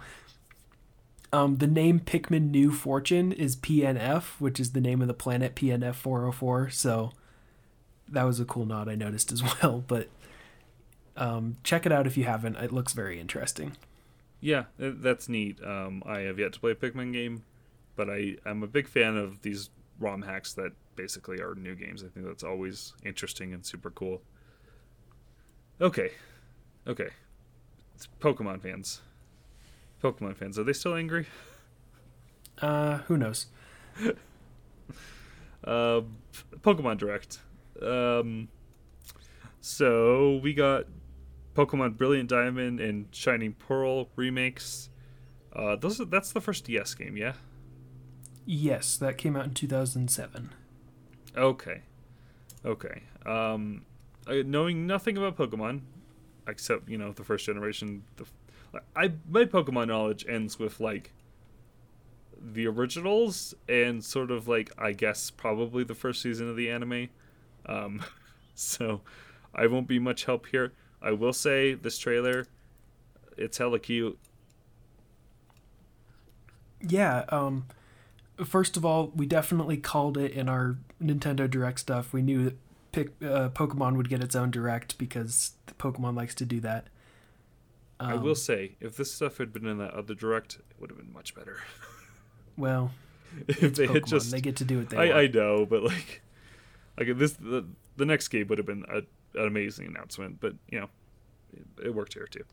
Um, the name Pikmin New Fortune is PNF, which is the name of the planet PNF 404. So that was a cool nod I noticed as [LAUGHS] well. But um, check it out if you haven't. It looks very interesting. yeah, uh, that's neat. Um, I have yet to play a Pikmin game, but I am a big fan of these ROM hacks that basically are new games. I think that's always interesting and super cool. Okay, okay. It's Pokemon fans. Pokemon fans, are they still angry? Uh, who knows? [LAUGHS] Uh, Pokemon Direct. Um, so we got Pokemon Brilliant Diamond and Shining Pearl remakes. Uh, those are, that's the first DS game, yeah. Yes, that came out in 2007. Okay, okay. Um, I, knowing nothing about Pokemon, except you know the first generation, the, I my Pokemon knowledge ends with like the originals and sort of like I guess probably the first season of the anime. Um, [LAUGHS] so I won't be much help here. I will say this trailer, it's hella cute. Yeah. Um, first of all, we definitely called it in our Nintendo Direct stuff. We knew that pick, uh, Pokemon would get its own Direct because Pokemon likes to do that. I Um, will say if this stuff had been in that other direct, it would have been much better. [LAUGHS] Well, if they Pokemon. had just they get to do what they I, I know, but like, like this the, the next game would have been a, an amazing announcement, but you know, it, it worked here too.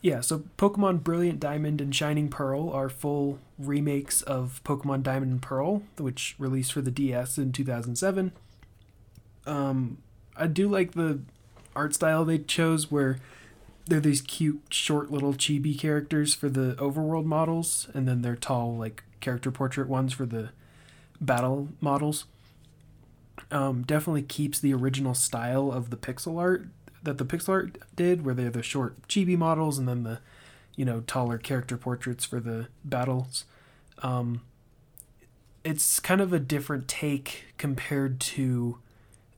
Yeah, so Pokemon Brilliant Diamond and Shining Pearl are full remakes of Pokemon Diamond and Pearl, which released for the DS in 2007. Um, I do like the art style they chose, where they're these cute, short little chibi characters for the overworld models, and then they're tall, like character portrait ones for the battle models. Um, definitely keeps the original style of the pixel art that the pixel art did, where they're the short chibi models and then the, you know, taller character portraits for the battles. Um, it's kind of a different take compared to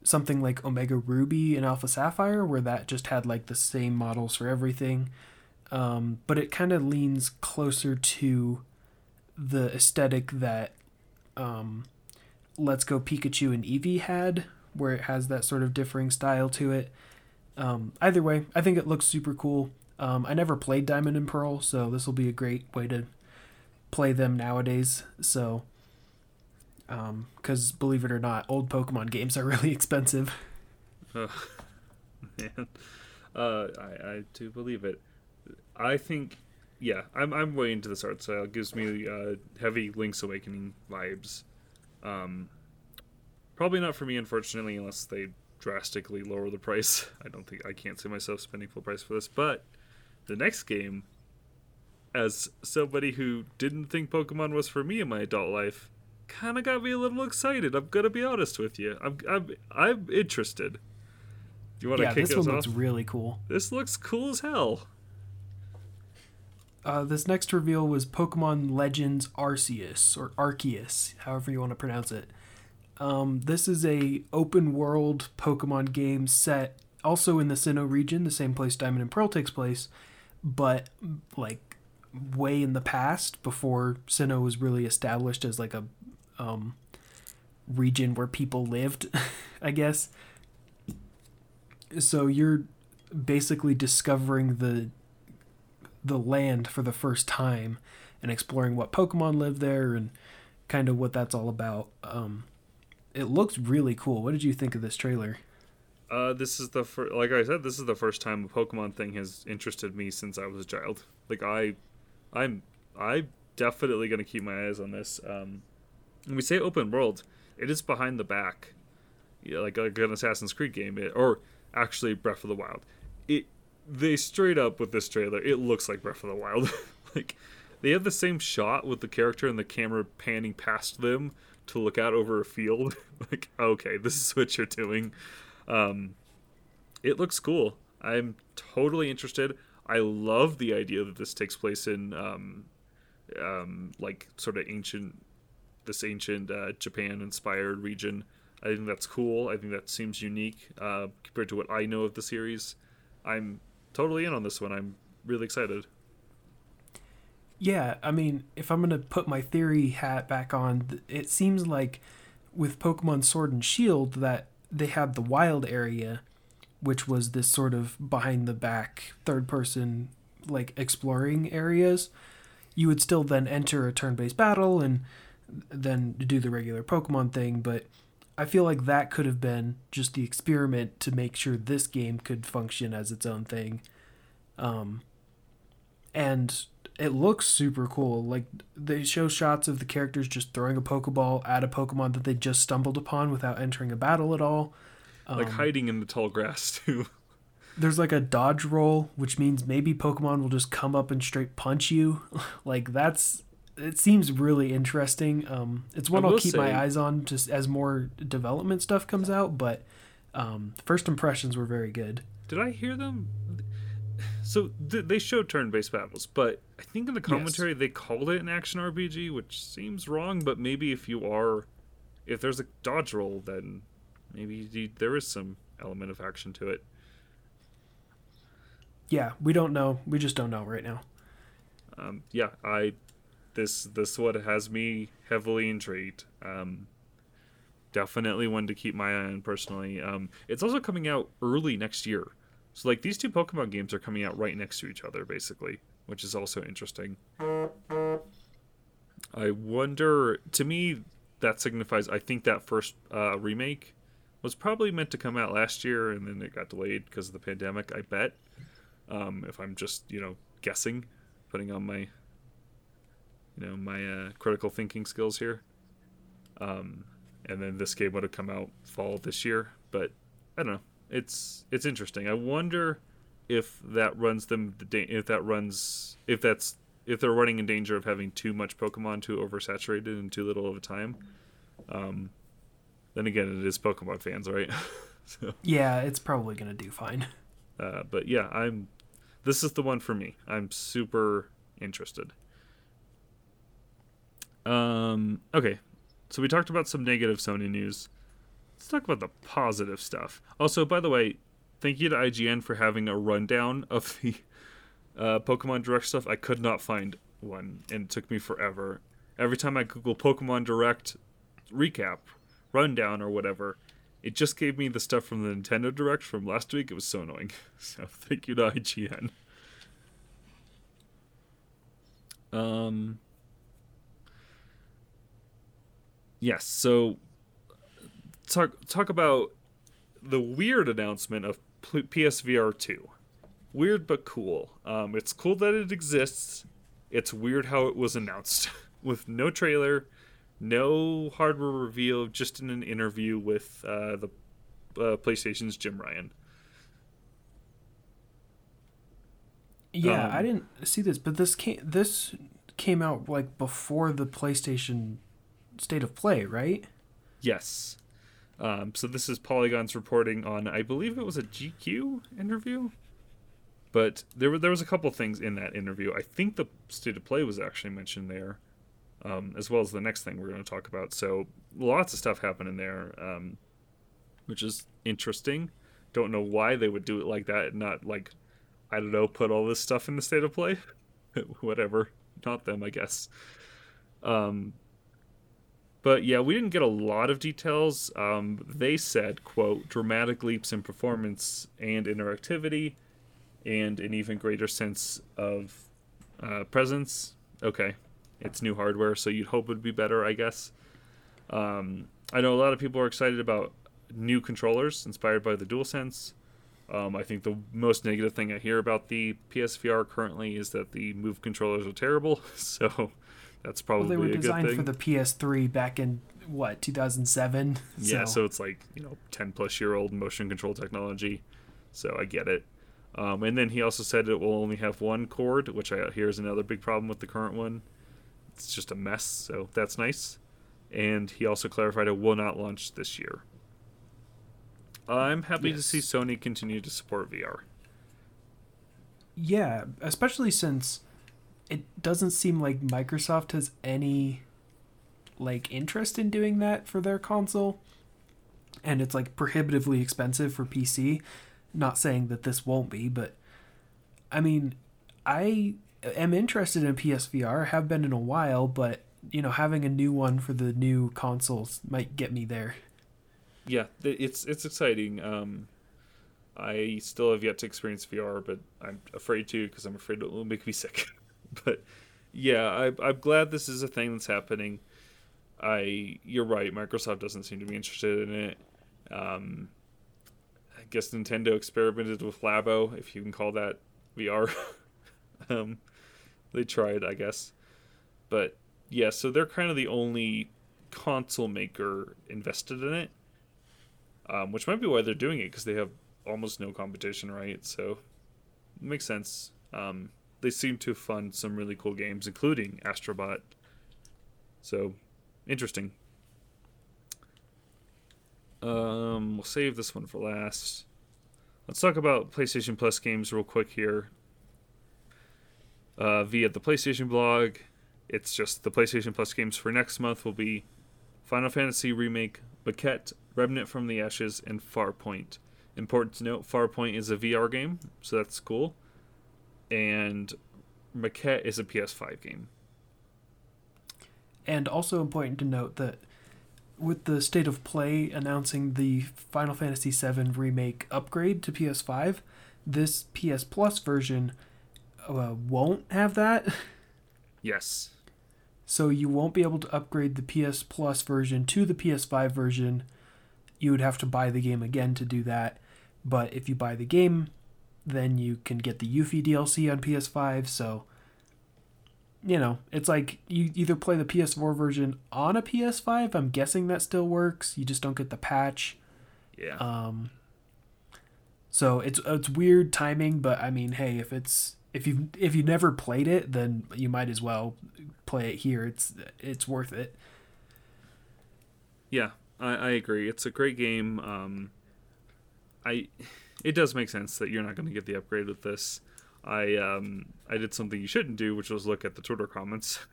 something like Omega Ruby and Alpha Sapphire, where that just had like the same models for everything. Um, but it kind of leans closer to the aesthetic that um, Let's Go Pikachu and Eevee had, where it has that sort of differing style to it. Um, either way, I think it looks super cool. Um, I never played Diamond and Pearl, so this will be a great way to play them nowadays. So, because um, believe it or not, old Pokemon games are [LAUGHS] really expensive. Oh, man, uh, I I do believe it. I think, yeah, I'm I'm way into this art style. It gives me uh, heavy Link's Awakening vibes. Um, probably not for me, unfortunately, unless they drastically lower the price. [LAUGHS] I don't think I can't see myself spending full price for this. But the next game, as somebody who didn't think Pokemon was for me in my adult life, kind of got me a little excited. I'm gonna be honest with you. I'm I'm I'm interested. Do you want to yeah, kick this one off? looks really cool. This looks cool as hell. Uh, this next reveal was Pokemon Legends Arceus or Arceus, however you want to pronounce it. Um, this is a open world Pokemon game set also in the Sinnoh region, the same place Diamond and Pearl takes place, but like way in the past before Sinnoh was really established as like a um, region where people lived, [LAUGHS] I guess. So you're basically discovering the the land for the first time and exploring what Pokemon live there and kind of what that's all about. Um, it looks really cool. What did you think of this trailer? Uh, this is the first, like I said, this is the first time a Pokemon thing has interested me since I was a child. Like I, I'm, I definitely gonna keep my eyes on this. Um, when we say open world, it is behind the back, yeah, like like an Assassin's Creed game, it, or actually Breath of the Wild. It they straight up with this trailer, it looks like Breath of the Wild. [LAUGHS] like they have the same shot with the character and the camera panning past them to look out over a field. [LAUGHS] like, okay, this is what you're doing. Um, it looks cool. I'm totally interested. I love the idea that this takes place in um, um, like sort of ancient, this ancient uh, Japan inspired region. I think that's cool. I think that seems unique uh, compared to what I know of the series. I'm totally in on this one. I'm really excited. Yeah, I mean, if I'm going to put my theory hat back on, it seems like with Pokemon Sword and Shield that they had the wild area, which was this sort of behind the back, third person, like exploring areas. You would still then enter a turn based battle and then do the regular Pokemon thing, but I feel like that could have been just the experiment to make sure this game could function as its own thing. Um, and it looks super cool. Like they show shots of the characters just throwing a Pokeball at a Pokemon that they just stumbled upon without entering a battle at all. Um, like hiding in the tall grass [LAUGHS] too. there's like a dodge roll, which means maybe Pokemon will just come up and straight punch you. [LAUGHS] like that's it seems really interesting. Um, it's one I'll keep say, my eyes on just as more development stuff comes out. But um, first impressions were very good. Did I hear them? So th- they showed turn-based battles, but I think in the commentary yes. they called it an action RPG, which seems wrong. But maybe if you are, if there's a dodge roll, then maybe you, there is some element of action to it. Yeah, we don't know. We just don't know right now. Um, yeah, I this this what has me heavily intrigued. Um, definitely one to keep my eye on personally. Um, it's also coming out early next year, so like these two Pokemon games are coming out right next to each other, basically, which is also interesting. I wonder. To me, that signifies. I think that first uh, remake was probably meant to come out last year, and then it got delayed because of the pandemic. I bet. Um, if I'm just you know guessing, putting on my you know my uh, critical thinking skills here. Um, and then this game would have come out fall this year, but I don't know. It's it's interesting. I wonder if that runs them the da if that runs if that's if they're running in danger of having too much Pokemon too oversaturated and too little of a time. Um, then again, it is Pokemon fans, right? [LAUGHS] so, yeah, it's probably gonna do fine. Uh, but yeah, I'm. This is the one for me. I'm super interested. Um, okay, so we talked about some negative Sony news. Let's talk about the positive stuff. Also, by the way, thank you to IGN for having a rundown of the uh, Pokemon Direct stuff. I could not find one, and it took me forever. Every time I Google Pokemon Direct recap, rundown, or whatever, it just gave me the stuff from the Nintendo Direct from last week. It was so annoying. [LAUGHS] So thank you to IGN. Um. Yes. So talk talk about the weird announcement of PSVR two. Weird but cool. Um, it's cool that it exists. It's weird how it was announced [LAUGHS] with no trailer, no hardware reveal, just in an interview with uh, the uh, PlayStation's Jim Ryan. Yeah, um, I didn't see this, but this came this came out like before the PlayStation State of Play, right? Yes. Um, so this is Polygon's reporting on, I believe it was a GQ interview, but there were there was a couple things in that interview. I think the State of Play was actually mentioned there, um, as well as the next thing we're going to talk about. So lots of stuff happening there, um, which is interesting. Don't know why they would do it like that, not like I don't know, put all this stuff in the State of Play. [LAUGHS] Whatever, not them, I guess. Um, but yeah, we didn't get a lot of details. Um, they said, "quote dramatic leaps in performance and interactivity, and an even greater sense of uh, presence." Okay, it's new hardware, so you'd hope it'd be better, I guess. Um, I know a lot of people are excited about new controllers inspired by the DualSense. Um, I think the most negative thing I hear about the PSVR currently is that the Move controllers are terrible. [LAUGHS] So that's probably well, they were designed for the PS3 back in what 2007. Yeah, so. so it's like you know 10 plus year old motion control technology. So I get it. Um, and then he also said it will only have one cord, which I hear is another big problem with the current one. It's just a mess, so that's nice. And he also clarified it will not launch this year. I'm happy yes. to see Sony continue to support VR. Yeah, especially since it doesn't seem like Microsoft has any like interest in doing that for their console and it's like prohibitively expensive for PC. Not saying that this won't be, but I mean, I am interested in PSVR, have been in a while, but you know, having a new one for the new consoles might get me there. Yeah, it's it's exciting. Um, I still have yet to experience VR, but I'm afraid to because I'm afraid it will make me sick. [LAUGHS] [LAUGHS] but yeah, I, I'm glad this is a thing that's happening. I you're right. Microsoft doesn't seem to be interested in it. Um, I guess Nintendo experimented with Labo, if you can call that VR. [LAUGHS] um, they tried, I guess, but yeah. So they're kind of the only console maker invested in it, um, which might be why they're doing it because they have almost no competition, right? So it makes sense. Um, they seem to fund some really cool games, including Astrobot. So, interesting. Um, we'll save this one for last. Let's talk about PlayStation Plus games real quick here. Uh, via the PlayStation blog, it's just the PlayStation Plus games for next month will be Final Fantasy Remake, Maquette, Remnant from the Ashes, and Farpoint. Important to note, Farpoint is a VR game, so that's cool and Maquette is a PS5 game. And also important to note that with the state of play announcing the Final Fantasy VII remake upgrade to PS5, this PS Plus version uh, won't have that. [LAUGHS] Yes. So you won't be able to upgrade the PS Plus version to the PS5 version. You would have to buy the game again to do that. But if you buy the game, then you can get the Yuffie DLC on PS5. So, you know, it's like you either play the PS4 version on a PS5. I'm guessing that still works. You just don't get the patch. Yeah. Um. So it's it's weird timing, but I mean, hey, if it's if you if you never played it, then you might as well play it here. It's it's worth it. Yeah, I, I agree. It's a great game. Um, I it does make sense that you're not going to get the upgrade with this. I um I did something you shouldn't do, which was look at the Twitter comments [LAUGHS]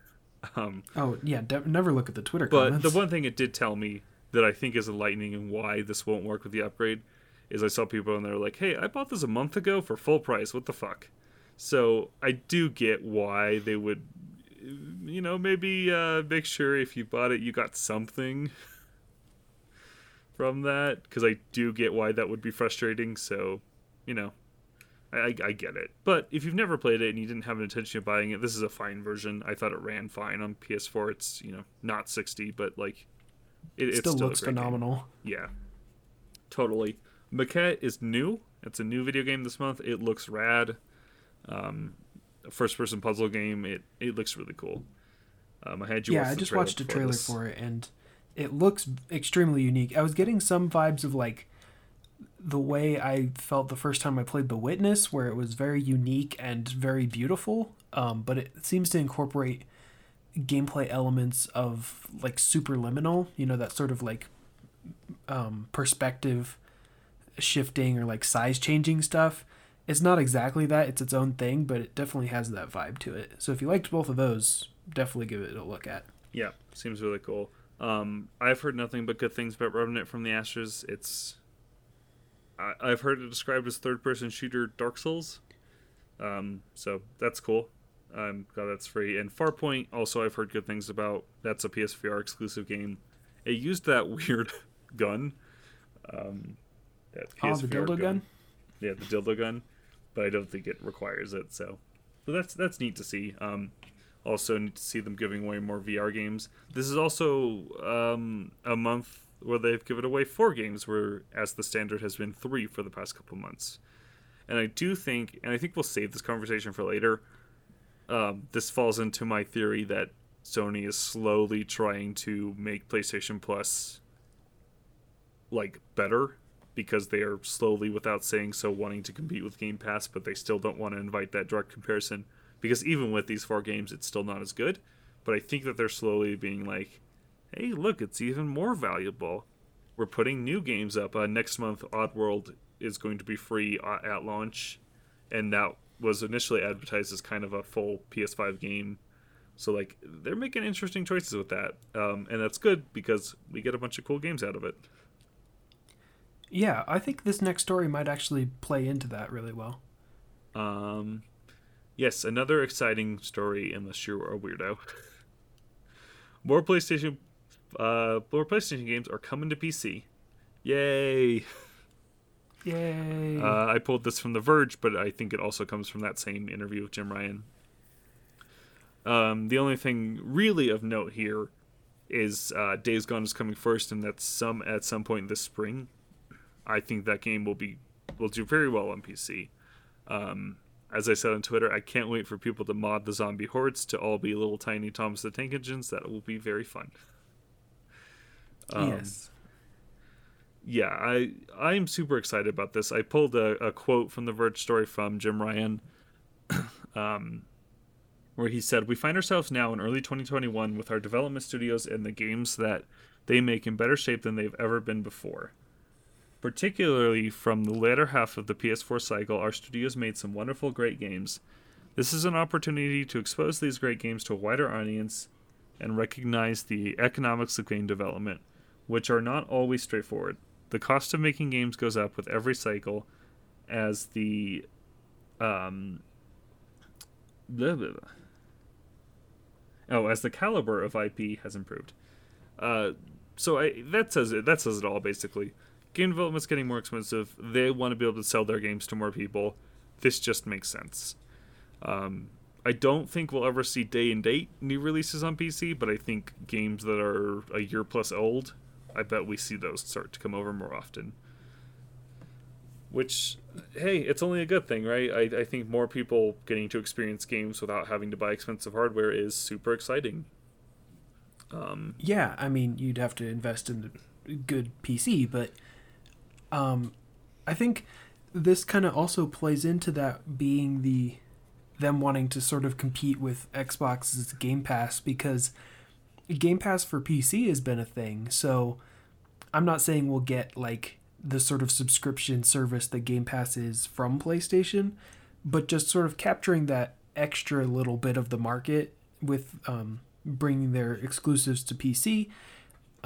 Um, oh yeah, de- never look at the Twitter but comments. the one thing it did tell me that I think is enlightening and why this won't work with the upgrade is I saw people and they're like, "Hey, I bought this a month ago for full price. What the fuck?" So I do get why they would, you know, maybe uh, make sure if you bought it, you got something [LAUGHS] from that because I do get why that would be frustrating. So, you know, I, I get it. But if you've never played it and you didn't have an intention of buying it, this is a fine version. I thought it ran fine on PS4. It's you know not 60, but like it, it still, still looks great game. phenomenal. Yeah, totally. Maquette is new. It's a new video game this month. It looks rad. Um, first person puzzle game. It it looks really cool. Um, I had you. Yeah, I just watched a trailer this. for it, and it looks extremely unique. I was getting some vibes of like the way I felt the first time I played The Witness, where it was very unique and very beautiful. Um, but it seems to incorporate gameplay elements of like superliminal, you know, that sort of like um, perspective shifting or like size changing stuff. It's not exactly that, it's its own thing, but it definitely has that vibe to it. So if you liked both of those, definitely give it a look at. Yeah, seems really cool. Um, I've heard nothing but good things about Revenant from the Ashes. It's I, I've heard it described as third-person shooter Dark Souls. Um, so that's cool. I'm glad that's free. And Farpoint also I've heard good things about. That's a PSVR exclusive game. It used that [LAUGHS] weird gun. Um, that Oh, the PSVR dildo gun? Yeah, the dildo gun. But I don't think it requires it. So, so that's that's neat to see. Um, also need to see them giving away more VR games. This is also um, a month where they've given away four games, where as the standard has been three for the past couple months. And I do think, and I think we'll save this conversation for later. Um, this falls into my theory that Sony is slowly trying to make PlayStation Plus like better because they are slowly, without saying so, wanting to compete with Game Pass, but they still don't want to invite that direct comparison because even with these four games, it's still not as good. But I think that they're slowly being like, hey, look, it's even more valuable. We're putting new games up. Uh, next month, Oddworld is going to be free uh, at launch, and that was initially advertised as kind of a full PS5 game. So like they're making interesting choices with that, um, and that's good because we get a bunch of cool games out of it. Yeah, I think this next story might actually play into that really well. Um, yes, another exciting story, unless you're a weirdo. more PlayStation, uh, more PlayStation games are coming to PC. Yay! Yay! Uh, I pulled this from The Verge, but I think it also comes from that same interview with Jim Ryan. Um, the only thing really of note here is uh, Days Gone is coming first, and that's some at some point this spring. I think that game will be will do very well on PC. Um, as I said on Twitter, I can't wait for people to mod the zombie hordes to all be little tiny Thomas the Tank Engines. That will be very fun. Um, yes. yeah, I I'm super excited about this. I pulled a, a quote from the Verge story from Jim Ryan, [CLEARS THROAT] um, where he said, "We find ourselves now in early 2021 with our development studios and the games that they make in better shape than they've ever been before. Particularly from the latter half of the PS4 cycle, our studios made some wonderful, great games. This is an opportunity to expose these great games to a wider audience." And recognize the economics of game development, which are not always straightforward. The cost of making games goes up with every cycle as the um blah, blah, blah. oh as the caliber of IP has improved. Uh, so I that says it that says it all basically. Game development's getting more expensive. They want to be able to sell their games to more people. This just makes sense. Um, I don't think we'll ever see day and date new releases on PC, but I think games that are a year plus old, I bet we see those start to come over more often. Which, hey, it's only a good thing, right? I, I think more people getting to experience games without having to buy expensive hardware is super exciting. Um, Yeah, I mean, you'd have to invest in a good PC, but um, I think this kind of also plays into that being the them wanting to sort of compete with Xbox's Game Pass because Game Pass for PC has been a thing. So I'm not saying we'll get like the sort of subscription service that Game Pass is from PlayStation, but just sort of capturing that extra little bit of the market with um, bringing their exclusives to PC.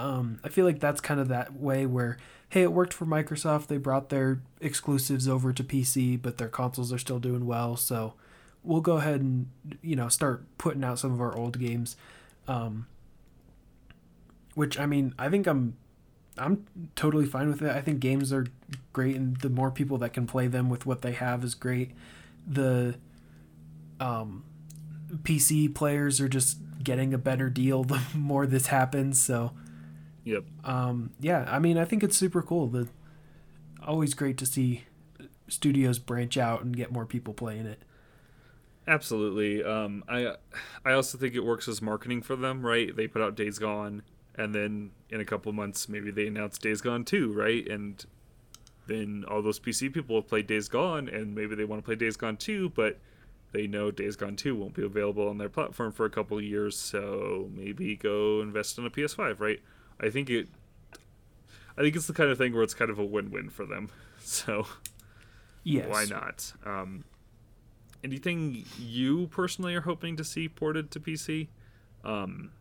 Um, I feel like that's kind of that way where, hey, it worked for Microsoft. They brought their exclusives over to PC, but their consoles are still doing well. So we'll go ahead and you know start putting out some of our old games. Um, which I mean, I think I'm I'm totally fine with it. I think games are great, and the more people that can play them with what they have is great. The um, PC players are just getting a better deal [LAUGHS] the more this happens. So, yep. Um, yeah, I mean, I think it's super cool. The always great to see studios branch out and get more people playing it. Absolutely. Um, I I also think it works as marketing for them, right? They put out Days Gone, and then in a couple months, maybe they announce Days Gone 2, right? And then all those PC people have played Days Gone, and maybe they want to play Days Gone 2, but they know Days Gone 2 won't be available on their platform for a couple of years, so maybe go invest in a PS5, right? I think it I think it's the kind of thing where it's kind of a win-win for them. [LAUGHS] So yes. why not? Um, anything you personally are hoping to see ported to PC? Um,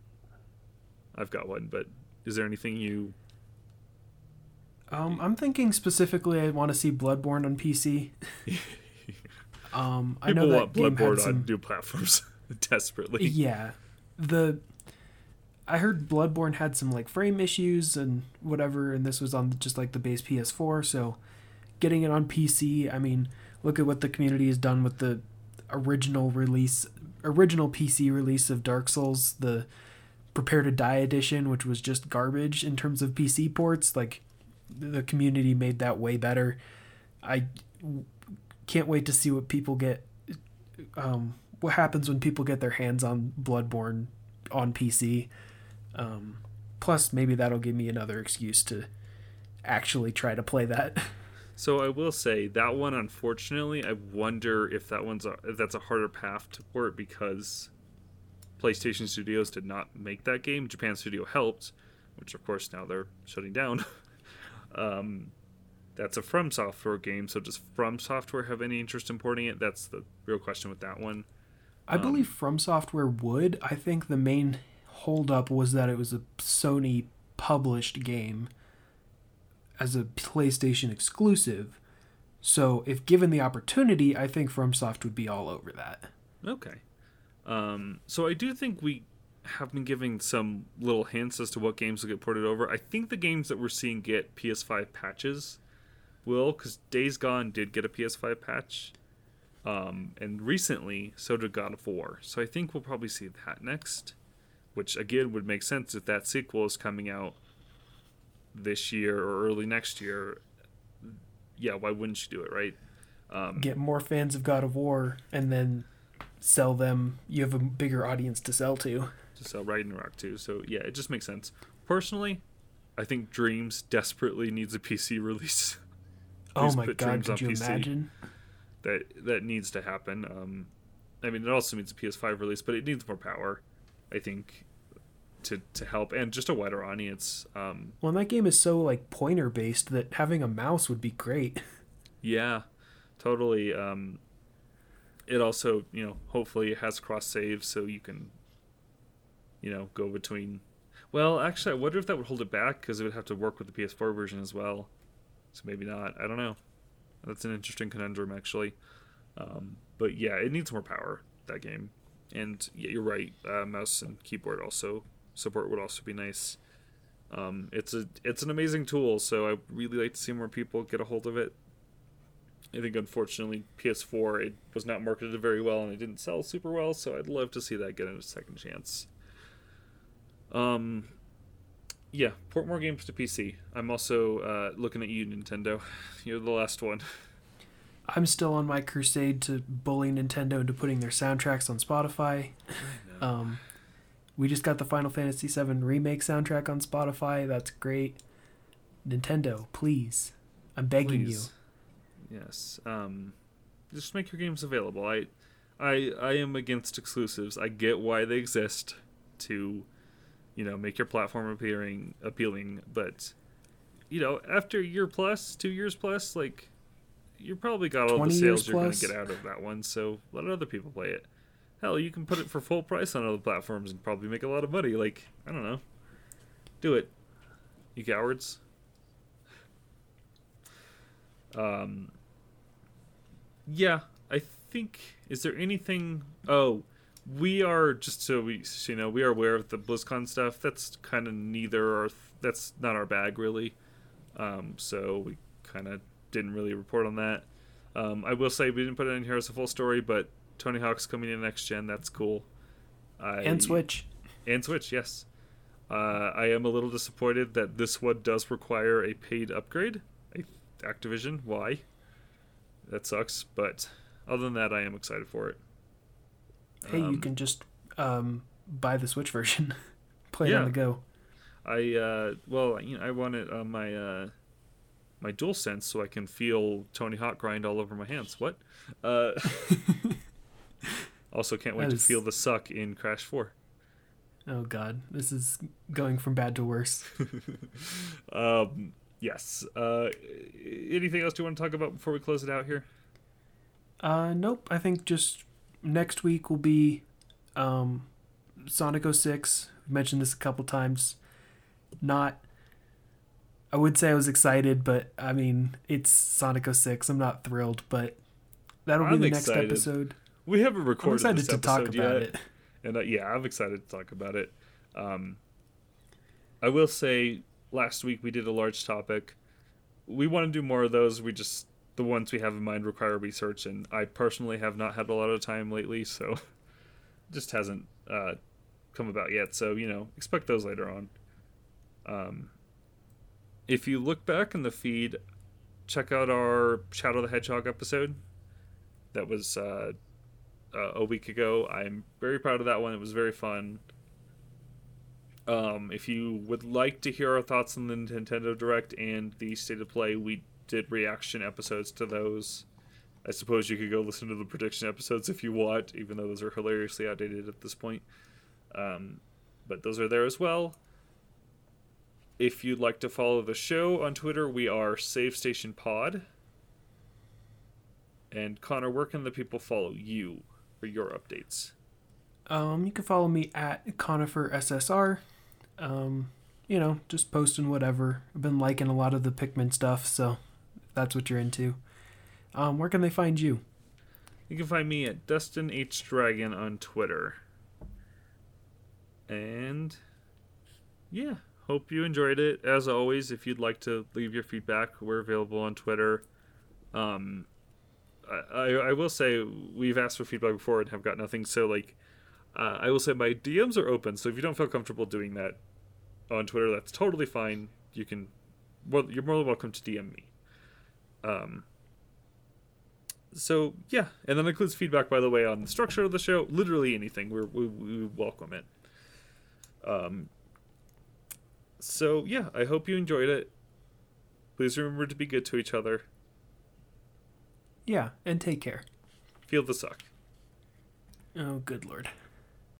I've got one, but is there anything you? Um, I'm thinking specifically. I want to see Bloodborne on PC. [LAUGHS] um, I know that game Bloodborne some... on new platforms [LAUGHS] desperately. Yeah, the I heard Bloodborne had some like frame issues and whatever, and this was on just like the base PS4. So, getting it on PC, I mean, look at what the community has done with the original release, original PC release of Dark Souls, the Prepare to Die edition, which was just garbage in terms of PC ports. Like the community made that way better. I can't wait to see what people get. Um, what happens when people get their hands on Bloodborne on PC? Um, plus, maybe that'll give me another excuse to actually try to play that. [LAUGHS] So I will say that one, unfortunately, I wonder if that one's a, if that's a harder path to port because PlayStation Studios did not make that game. Japan Studio helped, which of course now they're shutting down. [LAUGHS] um, that's a From Software game, so does From Software have any interest in porting it? That's the real question with that one. I um, believe From Software would. I think the main holdup was that it was a Sony published game as a PlayStation exclusive. So, if given the opportunity, I think FromSoft would be all over that. Okay. Um, so I do think we have been giving some little hints as to what games will get ported over. I think the games that we're seeing get PS5 patches will, because Days Gone did get a PS5 patch. Um, and recently, so did God of War. So I think we'll probably see that next, which again would make sense if that sequel is coming out this year or early next year. Yeah, why wouldn't you do it, right? Um, Get more fans of God of War, and then sell them, you have a bigger audience to sell to. To sell Ragnarok to. So yeah, it just makes sense. Personally, I think Dreams desperately needs a PC release. [LAUGHS] oh my god, could you PC. imagine? That that needs to happen. Um, I mean, it also needs a PS5 release, but it needs more power. I think to to help and just a wider audience. Um, well, that game is so like pointer based that having a mouse would be great. [LAUGHS] Yeah, totally. Um, it also you know hopefully it has cross saves so you can you know go between well actually i wonder if that would hold it back because it would have to work with the ps4 version as well so maybe not i don't know that's an interesting conundrum actually um, but yeah it needs more power that game and yeah, you're right uh, mouse and keyboard also support would also be nice um, it's a it's an amazing tool so i really like to see more people get a hold of it I think unfortunately PS4 it was not marketed very well and it didn't sell super well, so I'd love to see that get a second chance. Um, yeah, port more games to PC. I'm also uh, looking at you, Nintendo. [LAUGHS] You're the last one. [LAUGHS] I'm still on my crusade to bully Nintendo into putting their soundtracks on Spotify. Um, we just got the Final Fantasy VII remake soundtrack on Spotify. That's great. Nintendo, please, I'm begging please. you Yes. Um, just make your games available. I, I, I am against exclusives. I get why they exist to, you know, make your platform appearing appealing. But, you know, after a year plus, two years plus, like, you probably got all the sales you're going to get out of that one. So let other people play it. hell, you can put it for full price on other platforms and probably make a lot of money. Like, I don't know. Do it. You cowards. Um Yeah, I think is there anything oh we are just so we so you know we are aware of the BlizzCon stuff. That's kind of neither our that's not our bag really. Um, so we kind of didn't really report on that. Um, I will say we didn't put it in here as a full story, but Tony Hawk's coming in next gen. That's cool. I, and Switch. And Switch, yes. Uh, I am a little disappointed that this one does require a paid upgrade. Activision, why? That sucks. But other than that, I am excited for it. Hey, um, you can just um, buy the Switch [LAUGHS] version, play yeah. it on the go. I uh, well, you know, I want it on my uh, my dual sense so I can feel Tony Hawk grind all over my hands. What? Uh, [LAUGHS] also, can't wait is... to feel the suck in Crash Four. Oh God, this is going from bad to worse. [LAUGHS] um, yes. Uh, anything else you want to talk about before we close it out here? Uh, nope. I think just next week will be um, Sonic 06. I've mentioned this a couple times. Not. I would say I was excited, but I mean, it's Sonic 06. I'm not thrilled, but that'll be I'm the next excited. episode. We haven't recorded I'm excited to talk about yet. it. And uh, yeah, I'm excited to talk about it. Um, I will say, last week we did a large topic. We want to do more of those. We just the ones we have in mind require research, and I personally have not had a lot of time lately, so [LAUGHS] just hasn't uh, come about yet. So you know, expect those later on. Um, if you look back in the feed, check out our Shadow the Hedgehog episode. That was uh, uh, a week ago. I'm very proud of that one. It was very fun. Um, if you would like to hear our thoughts on the Nintendo Direct and the State of Play, we did reaction episodes to those. I suppose you could go listen to the prediction episodes if you want, even though those are hilariously outdated at this point. Um, but those are there as well. If you'd like to follow the show on Twitter, we are Save Station Pod. And Connor, where can the people follow you for your updates? Um, you can follow me at Conifer SSR. Um, you know, just posting whatever. I've been liking a lot of the Pikmin stuff, so that's what you're into. Um, where can they find you? You can find me at Dustin H Dragon on Twitter. And yeah, hope you enjoyed it. As always, if you'd like to leave your feedback, we're available on Twitter. Um, I, I will say we've asked for feedback before and have got nothing. So like, uh, I will say my DMs are open. So if you don't feel comfortable doing that on Twitter, that's totally fine. You can, well, you're more than welcome to DM me. Um, so yeah, and that includes feedback, by the way, on the structure of the show. Literally anything, We're, we we welcome it. Um. So yeah, I hope you enjoyed it. Please remember to be good to each other. Yeah, and take care. Feel the suck. Oh, good lord.